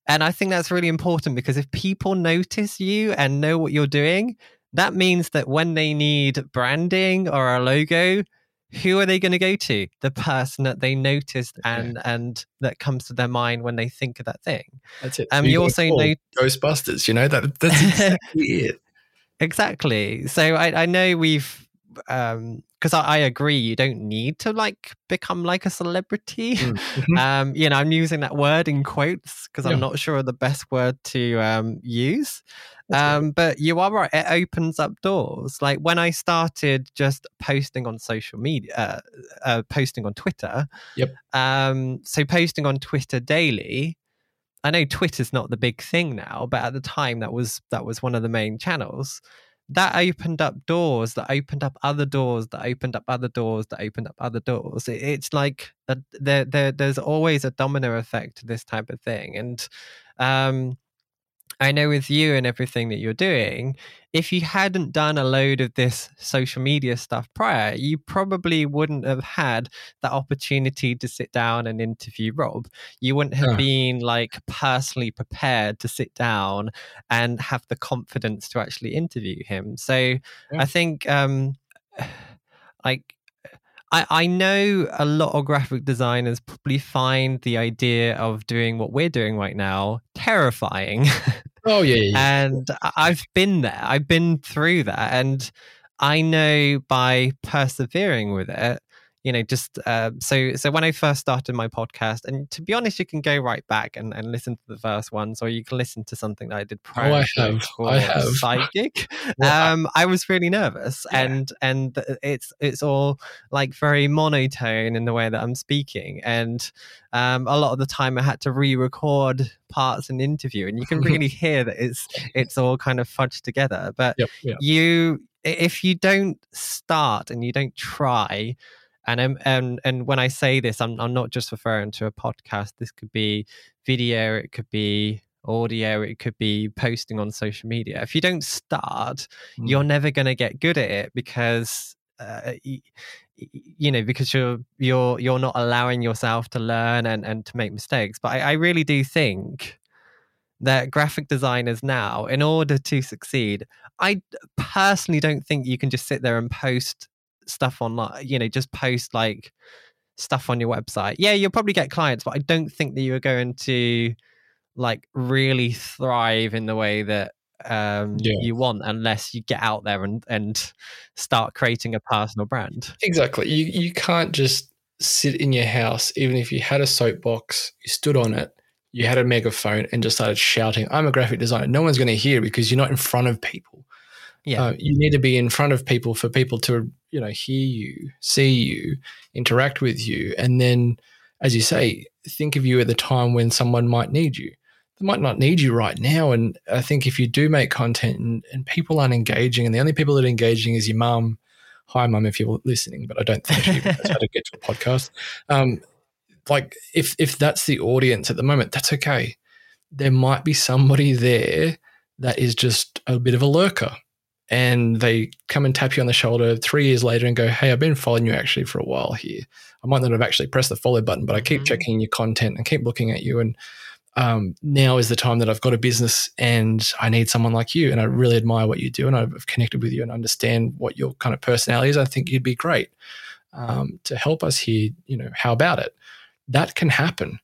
and I think that's really important because if people notice you and know what you're doing, that means that when they need branding or a logo, who are they going to go to? The person that they noticed and yeah. and that comes to their mind when they think of that thing. That's it. Um, you also know Ghostbusters. You know that that's exactly it. Exactly. So I, I know we've um because I, I, agree you don't need to like become like a celebrity. Mm, mm-hmm. um you know i'm using that word in quotes because yeah. i'm not sure of the best word to um use. Um but you are right it opens up doors. Like when i started just posting on social media uh, uh, posting on twitter yep. um so posting on twitter daily i know twitter's not the big thing now but at the time that was that was one of the main channels that opened up doors that opened up other doors that opened up other doors that opened up other doors. It, it's like a, there, there there's always a domino effect to this type of thing. And um I know with you and everything that you're doing, if you hadn't done a load of this social media stuff prior, you probably wouldn't have had that opportunity to sit down and interview Rob. You wouldn't have yeah. been like personally prepared to sit down and have the confidence to actually interview him. So yeah. I think, um, like, I, I know a lot of graphic designers probably find the idea of doing what we're doing right now terrifying. Oh yeah, yeah, and I've been there. I've been through that, and I know by persevering with it, you know, just uh, so so when I first started my podcast, and to be honest, you can go right back and, and listen to the first ones, or you can listen to something that I did prior. Oh, I have. I have. Psychic. um, I was really nervous, yeah. and and it's it's all like very monotone in the way that I'm speaking, and um, a lot of the time I had to re-record parts in interview, and you can really hear that it's it's all kind of fudged together. But yep, yep. you, if you don't start and you don't try and um, and and when I say this, I'm I'm not just referring to a podcast. This could be video, it could be audio, it could be posting on social media. If you don't start, mm. you're never going to get good at it because uh, you, you, know because you're you're you're not allowing yourself to learn and and to make mistakes. But I, I really do think that graphic designers now, in order to succeed, I personally don't think you can just sit there and post stuff online, you know, just post like stuff on your website. Yeah, you'll probably get clients, but I don't think that you're going to like really thrive in the way that um, yeah. you want unless you get out there and and start creating a personal brand. Exactly. You you can't just sit in your house, even if you had a soapbox, you stood on it, you had a megaphone, and just started shouting, "I'm a graphic designer." No one's going to hear because you're not in front of people. Yeah, uh, you need to be in front of people for people to you know hear you, see you, interact with you, and then, as you say, think of you at the time when someone might need you they might not need you right now. And I think if you do make content and, and people aren't engaging, and the only people that are engaging is your mum, hi mum, if you're listening, but I don't think she knows how to get to a podcast. Um, like if if that's the audience at the moment, that's okay. There might be somebody there that is just a bit of a lurker. And they come and tap you on the shoulder three years later and go, Hey, I've been following you actually for a while here. I might not have actually pressed the follow button, but I keep mm-hmm. checking your content and keep looking at you. And um, now is the time that I've got a business and I need someone like you. And I really admire what you do and I've connected with you and understand what your kind of personality is. I think you'd be great um, to help us here. You know, how about it? That can happen.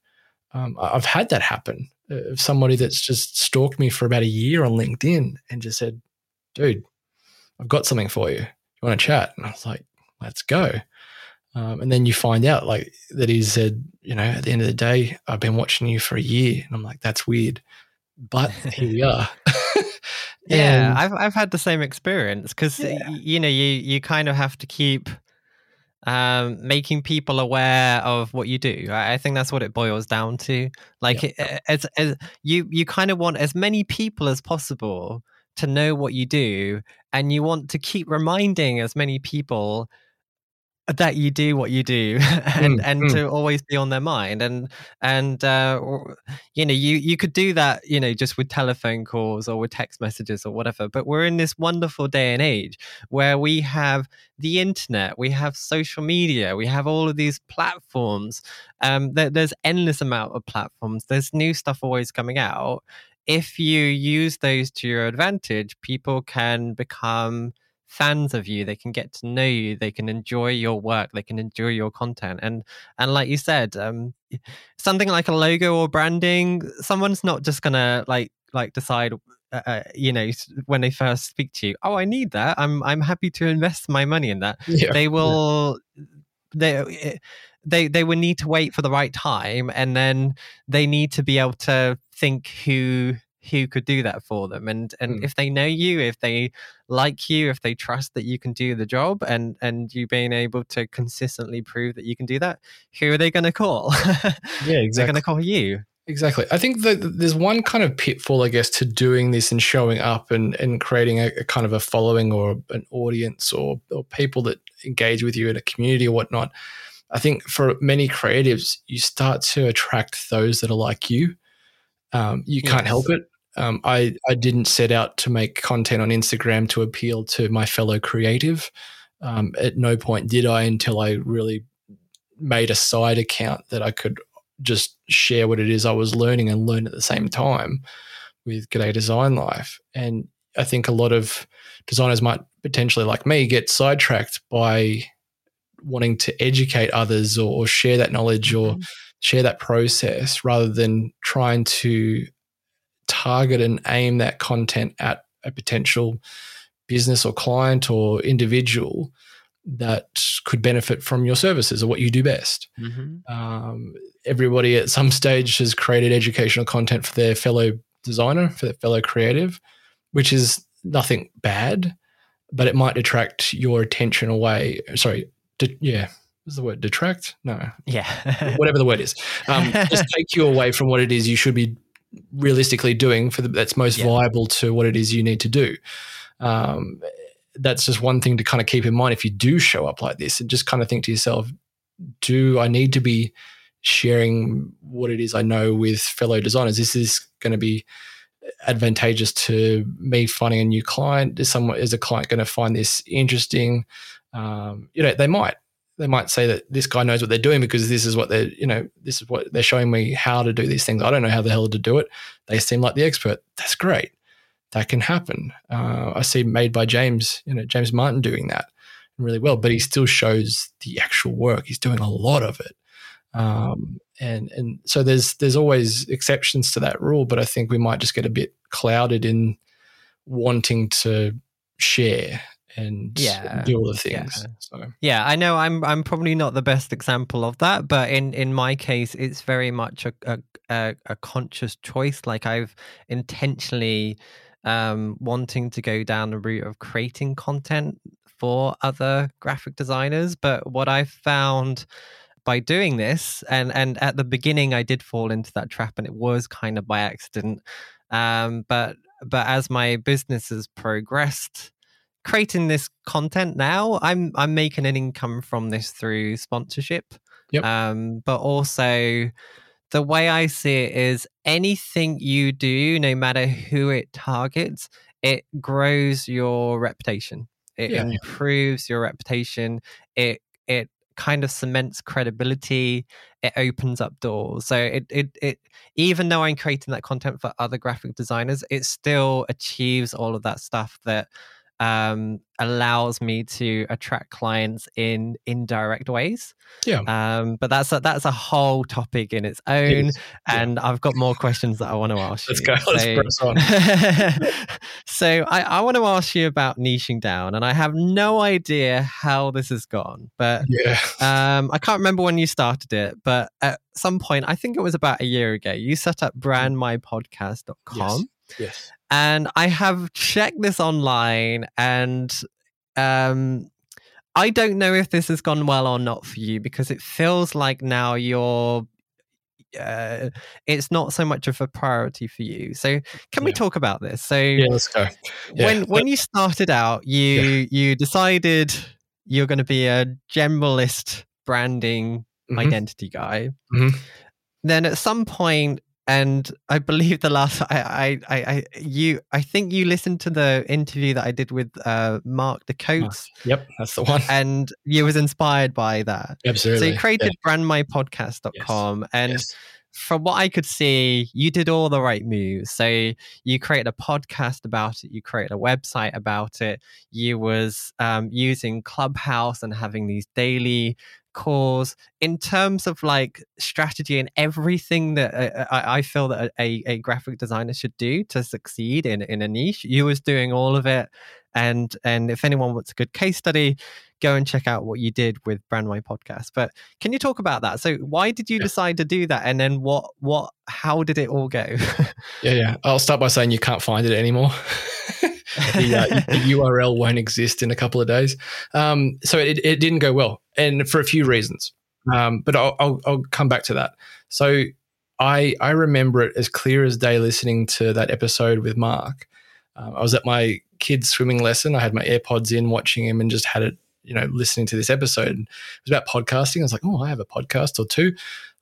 Um, I've had that happen. Uh, somebody that's just stalked me for about a year on LinkedIn and just said, dude, I've got something for you. You want to chat? And I was like, let's go. Um, and then you find out like that he said, you know, at the end of the day, I've been watching you for a year. And I'm like, that's weird. But here we are. yeah, I've I've had the same experience because yeah. you know you you kind of have to keep um, making people aware of what you do. I think that's what it boils down to. Like, it, as, as you you kind of want as many people as possible to know what you do, and you want to keep reminding as many people that you do what you do and mm, and mm. to always be on their mind and and uh, you know you you could do that you know just with telephone calls or with text messages or whatever but we're in this wonderful day and age where we have the internet we have social media we have all of these platforms um there, there's endless amount of platforms there's new stuff always coming out if you use those to your advantage people can become fans of you. They can get to know you. They can enjoy your work. They can enjoy your content. And and like you said um something like a logo or branding someone's not just gonna like like decide uh, uh you know when they first speak to you oh i need that. I'm i'm happy to invest my money in that. Yeah, they will. They eh, they they will need to wait for the right time and then they need to be able to think who who could do that for them and and mm. if they know you if they like you if they trust that you can do the job and and you being able to consistently prove that you can do that who are they going to call? Yeah exactly they're going to call you Exactly. I think that there's one kind of pitfall, I guess, to doing this and showing up and, and creating a, a kind of a following or an audience or, or people that engage with you in a community or whatnot. I think for many creatives, you start to attract those that are like you. Um, you can't help it. Um, I, I didn't set out to make content on Instagram to appeal to my fellow creative. Um, at no point did I until I really made a side account that I could just share what it is I was learning and learn at the same time with G'day Design Life. And I think a lot of designers might potentially, like me, get sidetracked by wanting to educate others or, or share that knowledge mm-hmm. or share that process rather than trying to target and aim that content at a potential business or client or individual that could benefit from your services or what you do best. Mm-hmm. Um, everybody at some stage has created educational content for their fellow designer, for their fellow creative, which is nothing bad, but it might detract your attention away. Sorry, de- yeah, is the word detract? No. Yeah. Whatever the word is. Um, just take you away from what it is you should be realistically doing for the, that's most yeah. viable to what it is you need to do. Um, that's just one thing to kind of keep in mind if you do show up like this and just kind of think to yourself, do I need to be sharing what it is I know with fellow designers? This is going to be advantageous to me finding a new client. Is someone is a client going to find this interesting? Um, you know, they might they might say that this guy knows what they're doing because this is what they're, you know, this is what they're showing me how to do these things. I don't know how the hell to do it. They seem like the expert. That's great. That can happen. Uh, I see Made by James, you know, James Martin doing that. really well, but he still shows the actual work. He's doing a lot of it. Um, and and so there's there's always exceptions to that rule, but I think we might just get a bit clouded in wanting to share and Yeah. do all the things. Yeah. So Yeah, I know I'm I'm probably not the best example of that, but in in my case it's very much a a, a, a conscious choice. Like I've intentionally um wanting to go down the route of creating content for other graphic designers, but what I found by doing this and and at the beginning I did fall into that trap and it was kind of by accident. Um but but as my business has progressed creating this content now i'm i'm making an income from this through sponsorship Yep. um but also the way i see it is anything you do no matter who it targets it grows your reputation. It Yeah. improves your reputation. It it kind of cements credibility. It opens up doors. So it it it even though i'm creating that content for other graphic designers it still achieves all of that stuff that um allows me to attract clients in indirect ways Yeah. um but that's a that's a whole topic in its it own yeah. and i've got more questions that i want to ask let's you. go. Let's So- press on. so I, I want to ask you about niching down, and I have no idea how this has gone, but Yeah. um, I can't remember when you started it, but at some point, I think it was about a year ago, you set up brandmypodcast.com. Yes. And I have checked this online, and um, I don't know if this has gone well or not for you because it feels like now you're. Uh, it's not so much of a priority for you. So, can we talk about this? So, Yeah. Let's go. Yeah. when when you started out, you you decided you're going to be a generalist branding Mhm. identity guy. Mhm. Then at some point, and I believe the last I, I I you I think you listened to the interview that I did with uh, Mark the Coates, Yep. That's the one. and you was inspired by that. Absolutely. So you created brandmypodcast.com and Yes. from what I could see, you did all the right moves. So you created a podcast about it, you created a website about it, you was um, using Clubhouse and having these daily calls. In terms of like strategy and everything that I, I feel that a, a graphic designer should do to succeed in, in a niche, you was doing all of it. And and if anyone wants a good case study, go and check out what you did with Brand My Podcast. But can you talk about that? So why did you Yeah. decide to do that? And then what what how did it all go? Yeah, yeah. I'll start by saying you can't find it anymore. the, uh, the URL won't exist in a couple of days. Um, so it, it didn't go well, and for a few reasons. Um, but I'll, I'll, I'll come back to that. So I I remember it as clear as day listening to that episode with Mark. Um, I was at my kid's swimming lesson. I had my AirPods in, watching him, and just had it, you know, listening to this episode. It was about podcasting. I was like, oh, I have a podcast or two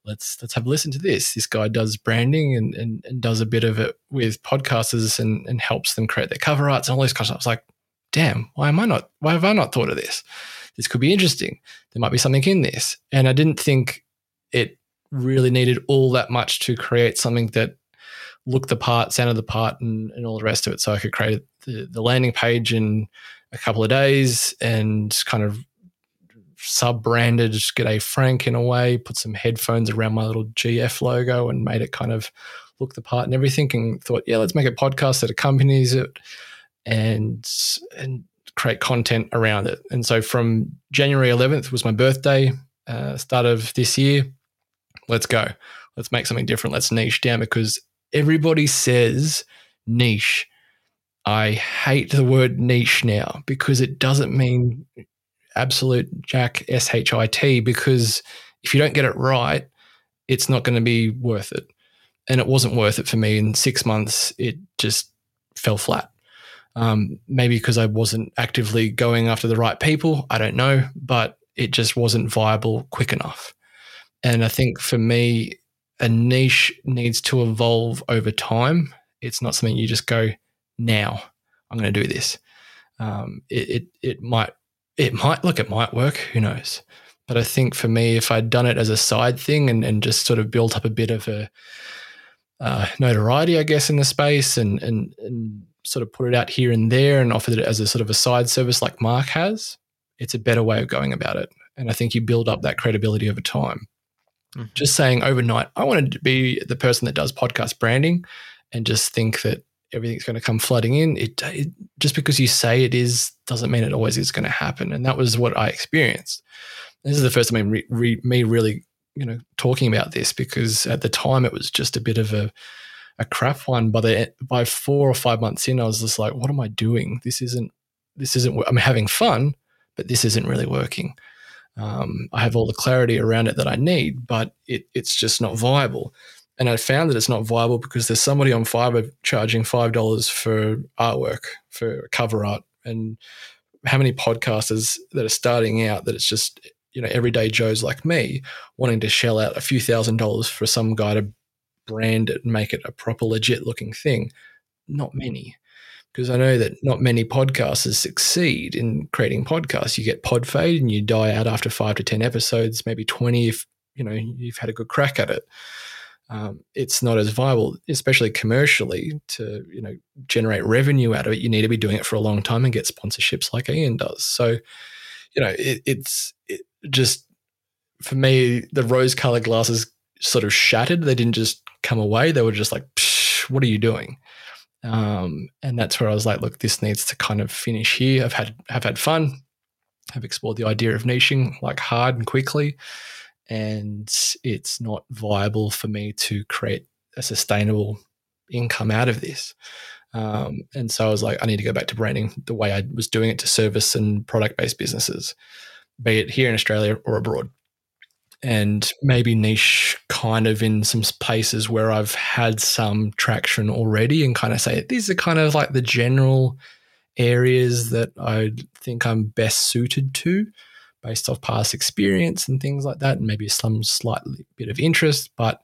let's let's have a listen to this. This guy does branding and and, and does a bit of it with podcasters and and helps them create their cover arts and all this kind of stuff. I was like, damn, why am I not? Why have I not thought of this? This could be interesting. There might be something in this, and I didn't think it really needed all that much to create something that looked the part, sounded the part, and, and all the rest of it. So I could create the, the landing page in a couple of days and kind of sub branded G'day Frank in a way, put some headphones around my little GF logo and made it kind of look the part and everything. And thought, yeah, let's make a podcast that accompanies it and and create content around it. And so from January 11th was my birthday, uh, start of this year. Let's go. Let's make something different. Let's niche down because everybody says niche. I hate the word niche now because it doesn't mean absolute jack shit because if you don't get it right it's not going to be worth it. And it wasn't worth it for me. In six months it just fell flat. Um, maybe because i wasn't actively going after the right people i don't know but it just wasn't viable quick enough. And i think for me a niche needs to evolve over time. It's not something you just go now i'm going to do this. Um, it, it, it might it might look it might work who knows but i think for me if i'd done it as a side thing and, and just sort of built up a bit of a uh, notoriety i guess in the space and, and and sort of put it out here and there and offered it as a sort of a side service like mark has it's a better way of going about it. And I think you build up that credibility over time. Mhm. Just saying overnight, I wanted to be the person that does podcast branding and just think that everything's going to come flooding in. It, it just because you say it is doesn't mean it always is going to happen. And that was what I experienced. This is the first time re, re, me really, you know, talking about this because at the time it was just a bit of a a crap one. By the by four or five months in, I was just like, what am I doing? This isn't this isn't. I'm having fun, but this isn't really working. Um, I have all the clarity around it that I need, but it, it's just not viable. And I found that it's not viable because there's somebody on Fiverr charging five dollars for artwork for cover art, and how many podcasters that are starting out that it's just you know everyday Joes like me wanting to shell out a few thousand dollars for some guy to brand it and make it a proper legit looking thing. Not many because I know that not many podcasters succeed in creating podcasts. You get pod fade and you die out after five to ten episodes, maybe twenty if you know you've had a good crack at it. Um, it's not as viable, especially commercially, to you know generate revenue out of it. You need to be doing it for a long time and get sponsorships like Ian does. So, you know, it, it's it just for me the rose-colored glasses sort of shattered. They didn't just come away; they were just like, "What are you doing?" Um, and that's where I was like, look, this needs to kind of finish here. I've had have had fun. I've explored the idea of niching like hard and quickly, and it's not viable for me to create a sustainable income out of this. Um, and so I was like, I need to go back to branding the way I was doing it to service and product based businesses, be it here in Australia or abroad and maybe niche kind of in some places where I've had some traction already and kind of say these are kind of like the general areas that I think I'm best suited to based off past experience and things like that, and maybe some slightly bit of interest. But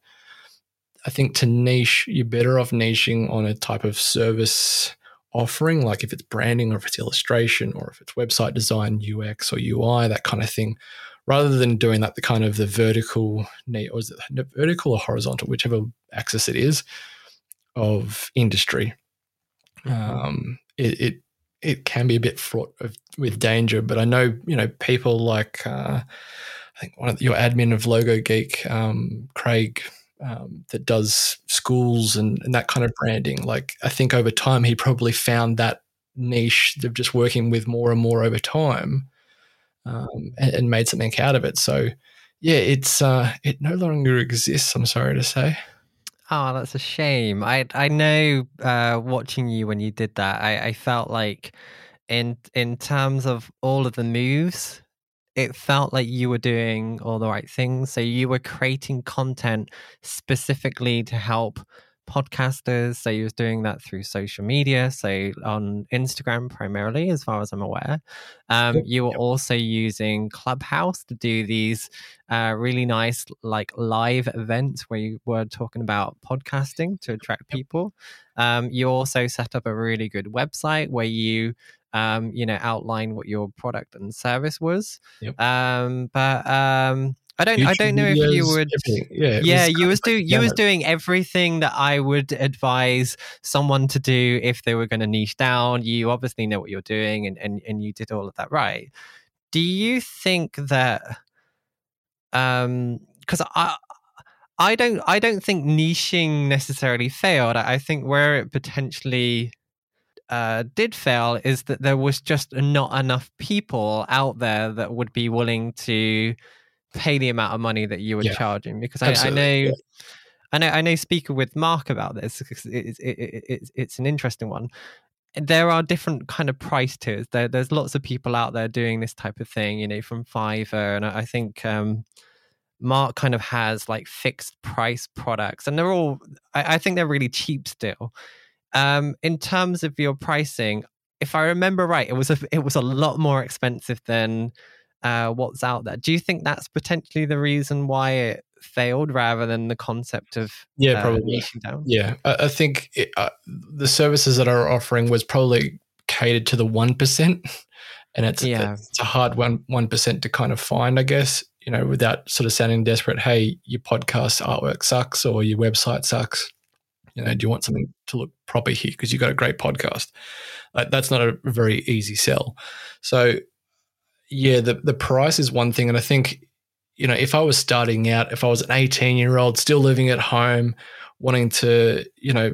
I think to niche, you're better off niching on a type of service offering, like if it's branding or if it's illustration or if it's website design, UX or UI, that kind of thing rather than doing that the kind of the vertical or is it vertical or horizontal, whichever axis it is of industry. Mm-hmm. Um, it, it, it can be a bit fraught of, with danger, but I know you know people like uh, I think one of the, your admin of Logo Geek, um, Craig, um, that does schools and, and that kind of branding. Like I think over time he probably found that niche of just working with more and more over time um, and, and, made something out of it. So, yeah, it's uh, it no longer exists. I'm sorry to say. Oh, that's a shame. I I know uh, watching you when you did that, I, I felt like in in terms of all of the moves, it felt like you were doing all the right things. So you were creating content specifically to help podcasters. So he was doing that through social media, so on Instagram primarily, as far as I'm aware. Um, you were also using Clubhouse to do these uh, really nice, like live events where you were talking about podcasting to attract people. Um, you also set up a really good website where you um, you know, outline what your product and service was. Yep. Um, but um, I don't. YouTube I don't know if you would. Everything. Yeah. Yeah. You was do. You was doing everything that I would advise someone to do if they were going to niche down. You obviously know what you're doing, and and and you did all of that right. Do you think that? Um, because I. I don't. I don't think niching necessarily failed. I think where it potentially uh, did fail is that there was just not enough people out there that would be willing to pay the amount of money that you were yeah. charging because I, I, know yeah. I know I know speaker with Mark about this because it's it, it, it, it's an interesting one. There are different kind of price tiers. There, there's lots of people out there doing this type of thing, you know, from Fiverr, and I think um, Mark kind of has like fixed price products, and they're all. I, I think they're really cheap still. Um, in terms of your pricing, if I remember right, it was a it was a lot more expensive than uh, what's out there. Do you think that's potentially the reason why it failed rather than the concept of yeah uh, probably down? Yeah, I, I think it, uh, the services that are offering was probably catered to the one percent, and it's yeah. it's a hard one one percent to kind of find, I guess. You know, without sort of sounding desperate. Hey, your podcast artwork sucks, or your website sucks. You know, do you want something to look proper here because you've got a great podcast? that's not a very easy sell. So yeah, the the price is one thing, and I think you know if I was starting out, if I was an eighteen year old still living at home, wanting to you know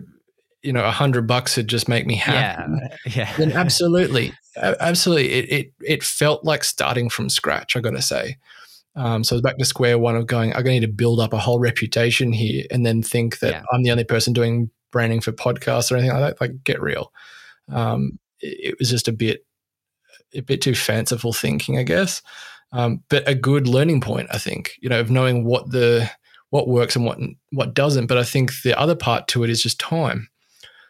you know a hundred bucks would just make me happy. Yeah, yeah. Then absolutely, absolutely, it it it felt like starting from scratch. I got to say. Um, so I was back to square one of going, I'm going to need to build up a whole reputation here and then think that yeah. I'm the only person doing branding for podcasts or anything like that. Like, get real. Um, it, it, was just a bit, a bit too fanciful thinking, I guess. Um, but a good learning point, I think, you know, of knowing what the, what works and what, what doesn't. But I think the other part to it is just time.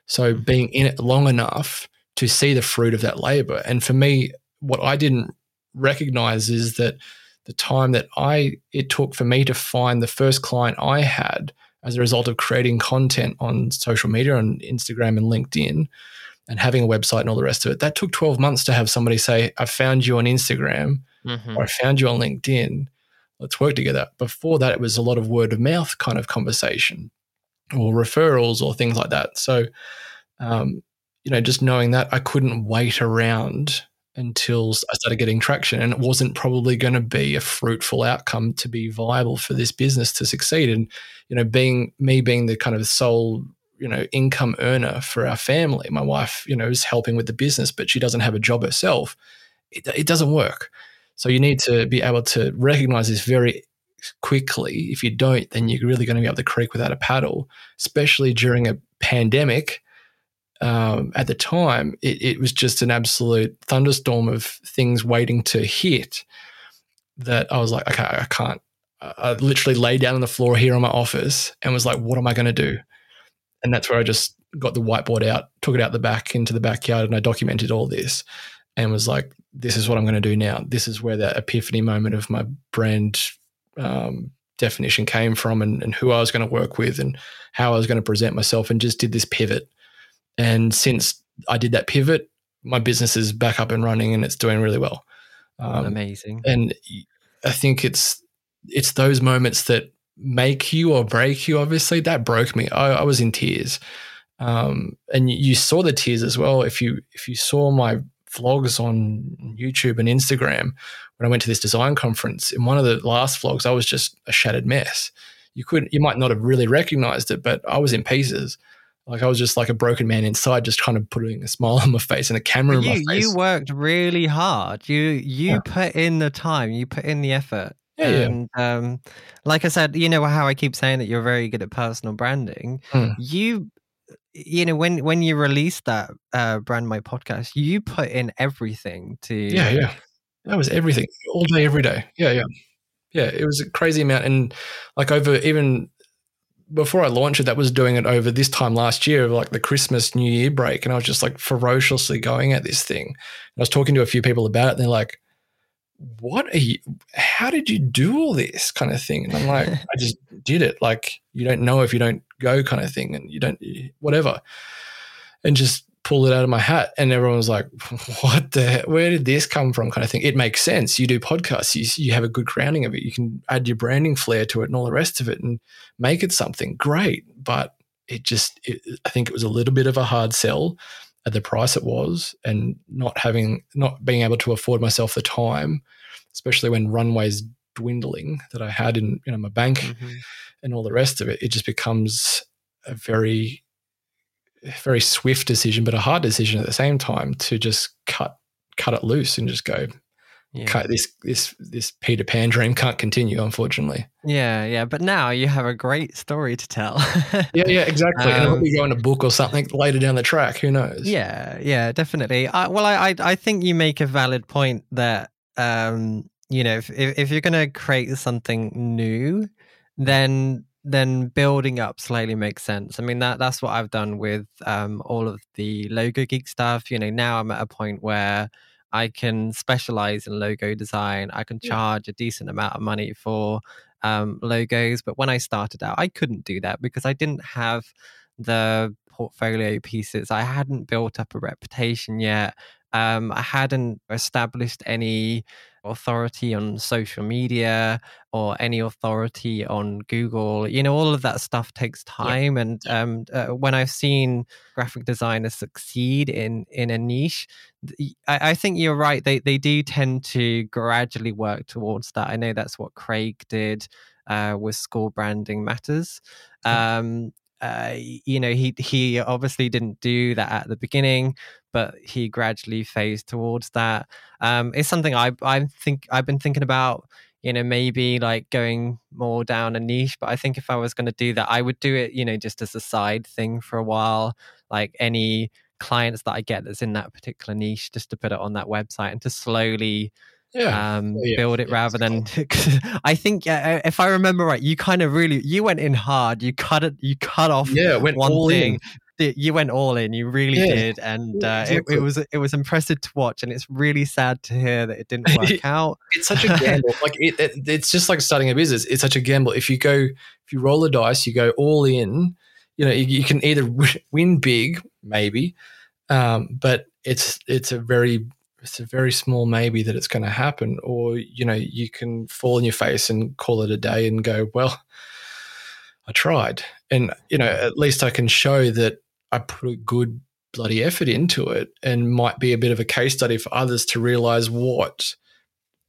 So mm-hmm. being in it long enough to see the fruit of that labor. And for me, what I didn't recognize is that the time that I it took for me to find the first client I had as a result of creating content on social media on Instagram and LinkedIn and having a website and all the rest of it. That took 12 months to have somebody say, I found you on Instagram mm-hmm. or I found you on LinkedIn. Let's work together. Before that, it was a lot of word of mouth kind of conversation or referrals or things like that. So, um, you know, just knowing that I couldn't wait around until I started getting traction. And it wasn't probably going to be a fruitful outcome to be viable for this business to succeed. And, you know, being me being the kind of sole, you know, income earner for our family, my wife, you know, is helping with the business, but she doesn't have a job herself. It, it doesn't work. So you need to be able to recognize this very quickly. If you don't, then you're really going to be up the creek without a paddle, especially during a pandemic um, at the time, it, it, was just an absolute thunderstorm of things waiting to hit that I was like, okay, I can't. I literally lay down on the floor here in my office and was like, what am I going to do? And that's where I just got the whiteboard out, took it out the back into the backyard, and I documented all this and was like, this is what I'm going to do now. This is where that epiphany moment of my brand um, definition came from and, and who I was going to work with and how I was going to present myself and just did this pivot and since I did that pivot, my business is back up and running and it's doing really well. Um, Amazing. And I think it's it's those moments that make you or break you. Obviously, that broke me. I, I was in tears, um, and you saw the tears as well. If you if you saw my vlogs on YouTube and Instagram when I went to this design conference, in one of the last vlogs, I was just a shattered mess. You could you might not have really recognized it, but I was in pieces. Like I was just like a broken man inside, just kind of putting a smile on my face and a camera you, in my face. You worked really hard. You you yeah. put in the time. You put in the effort. Yeah, and yeah. um, like I said, you know how I keep saying that you're very good at personal branding. Mm. You, you know, when when you released that uh, brand my podcast, you put in everything to. Yeah, yeah, that was everything, all day, every day. Yeah, yeah, yeah. It was a crazy amount, and like over even before I launched it, that was doing it over this time last year, like the Christmas New Year break, and I was just like ferociously going at this thing. And I was talking to a few people about it, and they're like, "What are you? How did you do all this kind of thing?" And I'm like, "I just did it. Like you don't know if you don't go, kind of thing, and you don't whatever." And just pulled it out of my hat and everyone was like what the where did this come from kind of thing it makes sense you do podcasts you, you have a good grounding of it you can add your branding flair to it and all the rest of it and make it something great but it just it, i think it was a little bit of a hard sell at the price it was and not having not being able to afford myself the time especially when runways dwindling that i had in you know my bank mm-hmm. and all the rest of it it just becomes a very very swift decision, but a hard decision at the same time to just cut cut it loose and just go. Yeah. Cut this this this Peter Pan dream can't continue, unfortunately. Yeah, yeah. But now you have a great story to tell. yeah, yeah, exactly. Um, and it'll be going a book or something later down the track. Who knows? Yeah, yeah, definitely. I, well, I, I I think you make a valid point that um you know if if, if you're going to create something new, then then building up slowly makes sense. I mean that that's what I've done with um, all of the logo geek stuff. You know, now I'm at a point where I can specialize in logo design. I can charge a decent amount of money for um, logos, but when I started out, I couldn't do that because I didn't have the portfolio pieces. I hadn't built up a reputation yet. Um, I hadn't established any authority on social media or any authority on Google. You know, all of that stuff takes time. Yeah. And um, uh, when I've seen graphic designers succeed in in a niche, I, I, think you're right. They they do tend to gradually work towards that. I know that's what Craig did uh, with School Branding Matters. Um, uh, you know, he he obviously didn't do that at the beginning, but he gradually phased towards that. Um, it's something I I think I've been thinking about. You know, maybe like going more down a niche, but I think if I was going to do that, I would do it. You know, just as a side thing for a while, like any clients that I get that's in that particular niche, just to put it on that website and to slowly yeah. Um, yeah, build it yeah, rather than I think uh, if I remember right, you kind of really you went in hard. You cut it. You cut off. Yeah, went one thing. In you went all in. You really did, and uh, exactly. it, it, was it was impressive to watch. And it's really sad to hear that it didn't work out. It's such a gamble. like it, it, it's just like starting a business. It's such a gamble. If you go, if you roll the dice, you go all in. You know, you, you can either win big, maybe, um, but it's it's a very it's a very small maybe that it's going to happen, or you know, you can fall on your face and call it a day and go, well, I tried, and you know, at least I can show that I put a good bloody effort into it and might be a bit of a case study for others to realize what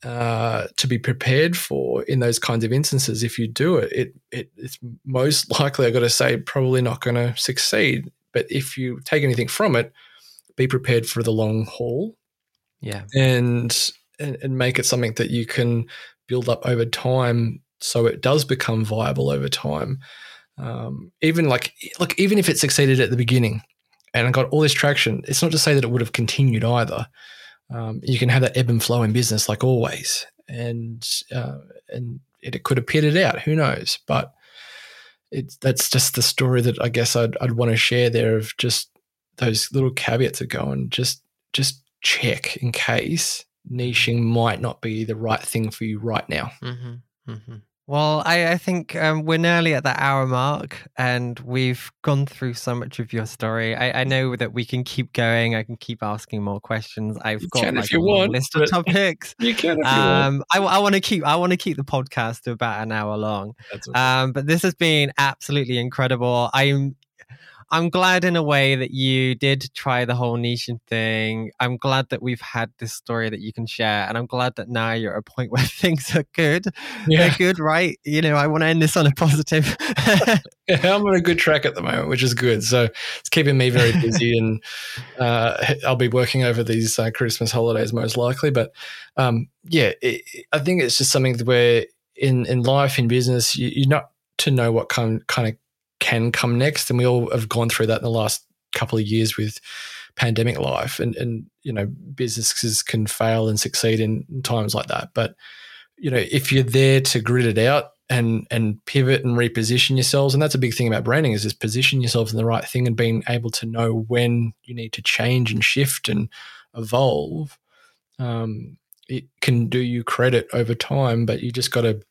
uh, to be prepared for in those kinds of instances. If you do it, it, it it's most likely, I've got to say, probably not going to succeed. But if you take anything from it, be prepared for the long haul. Yeah. And, and, make it something that you can build up over time so it does become viable over time. Um, even like look, even if it succeeded at the beginning and got all this traction, it's not to say that it would have continued either. Um, you can have that ebb and flow in business, like always, and uh, and it, it, could have petered out. Who knows? But it's that's just the story that I guess I'd I'd want to share there of just those little caveats that go and just just check in case niching might not be the right thing for you right now. Mm-hmm, mm-hmm. Well, I, I think um, we're nearly at that hour mark, and we've gone through so much of your story. I, I know that we can keep going. I can keep asking more questions. I've you got like a want, list of topics. you can. If um, you I, I want to keep. I want to keep the podcast to about an hour long. Okay. Um, but this has been absolutely incredible. I'm I'm glad in a way that you did try the whole niche thing. I'm glad that we've had this story that you can share. And I'm glad that now you're at a point where things are good. Yeah. They're good, right? You know, I want to end this on a positive. yeah, I'm on a good track at the moment, which is good. So it's keeping me very busy. and uh, I'll be working over these uh, Christmas holidays most likely. But um, yeah, it, I think it's just something where in, in life, in business, you, you're not to know what kind, kind of can come next. And we all have gone through that in the last couple of years with pandemic life. And, and you know, businesses can fail and succeed in times like that. But, you know, if you're there to grit it out and and pivot and reposition yourselves, and that's a big thing about branding is just position yourselves in the right thing and being able to know when you need to change and shift and evolve. Um, it can do you credit over time, but you just got to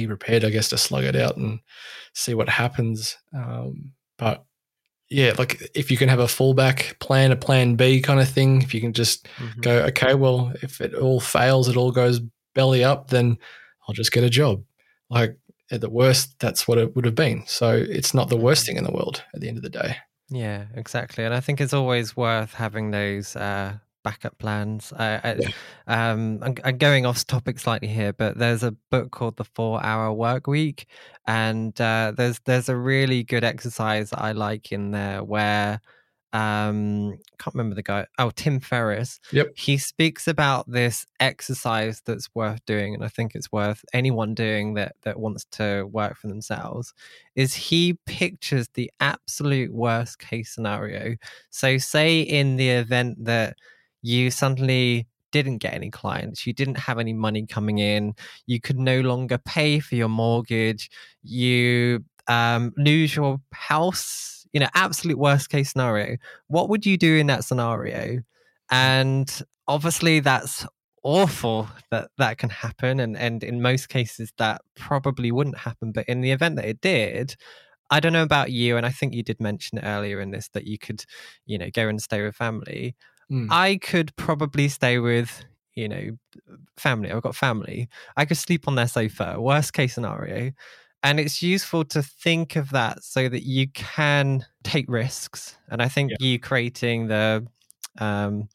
be prepared, I guess, to slug it out and see what happens. Um, but yeah, like if you can have a fallback plan, a plan B kind of thing, if you can just mm-hmm. go, okay, well, if it all fails, it all goes belly up, then I'll just get a job. Like at the worst, that's what it would have been. So it's not the worst mm-hmm. thing in the world at the end of the day. Yeah, exactly. And I think it's always worth having those uh, backup plans. I, I, yeah. um, I'm, I'm, going off topic slightly here, but there's a book called The Four Hour Work Week, and uh, there's there's a really good exercise I like in there where um can't remember the guy oh tim ferriss yep he speaks about this exercise that's worth doing and i think it's worth anyone doing that that wants to work for themselves is he pictures the absolute worst case scenario so say in the event that you suddenly didn't get any clients, you didn't have any money coming in, you could no longer pay for your mortgage, you um, lose your house, you know, absolute worst case scenario. What would you do in that scenario? And obviously, that's awful that that can happen. And, and in most cases, that probably wouldn't happen. But in the event that it did, I don't know about you, and I think you did mention earlier in this that you could, you know, go and stay with family. Mm. I could probably stay with, you know, family. I've got family. I could sleep on their sofa, worst case scenario. And it's useful to think of that so that you can take risks. And I think yeah. you creating the um,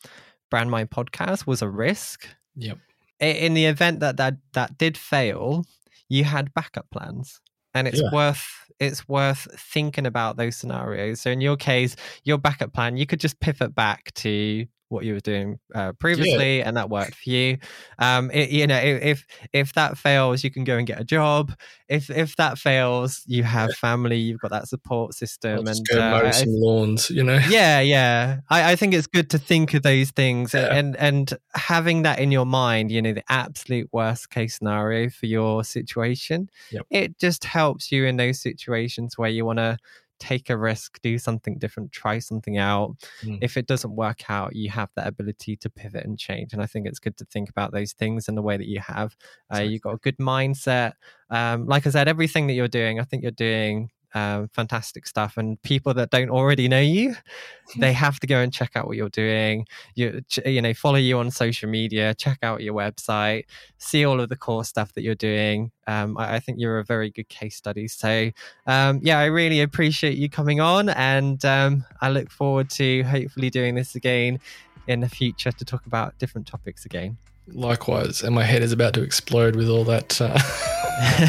Brand Mind podcast was a risk. Yep. In the event that that, that did fail, you had backup plans and it's yeah. worth it's worth thinking about those scenarios. So in your case, your backup plan, you could just pivot back to what you were doing uh, previously, yeah. and that worked for you. Um, it, you know, if if that fails, you can go and get a job. If if that fails, you have family, you've got that support system, and go uh, mow some lawns. You know, yeah, yeah. I, I think it's good to think of those things, yeah. and and having that in your mind. You know, the absolute worst case scenario for your situation. Yep. It just helps you in those situations where you want to take a risk, do something different, try something out. Mm. If it doesn't work out, you have that ability to pivot and change. And I think it's good to think about those things in the way that you have. Uh, you've got a good mindset. Um, like I said, everything that you're doing, I think you're doing um, fantastic stuff. And people that don't already know you, they have to go and check out what you're doing. You you know follow you on social media, check out your website, see all of the core stuff that you're doing. Um, I, I, think you're a very good case study. So um, yeah, I really appreciate you coming on, and um, I look forward to hopefully doing this again in the future to talk about different topics again. Likewise, and my head is about to explode with all that, uh,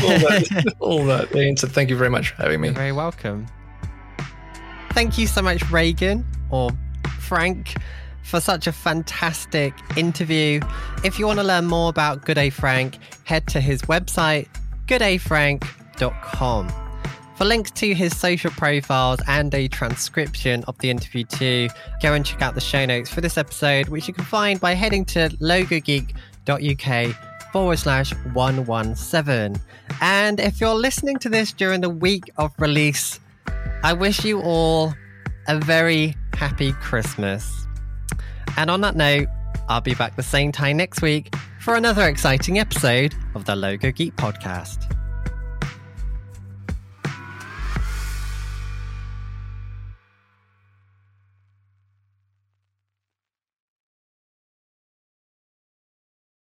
all that, all that. Ian, so thank you very much for having me. You're very welcome. Thank you so much, Reagan or Frank, for such a fantastic interview. If you want to learn more about G'Day Frank, head to his website, gdayfrank.com. For links to his social profiles and a transcription of the interview too, go and check out the show notes for this episode, which you can find by heading to logogeek.uk forward slash 117. And if you're listening to this during the week of release, I wish you all a very happy Christmas. And on that note, I'll be back the same time next week for another exciting episode of the Logo Geek podcast.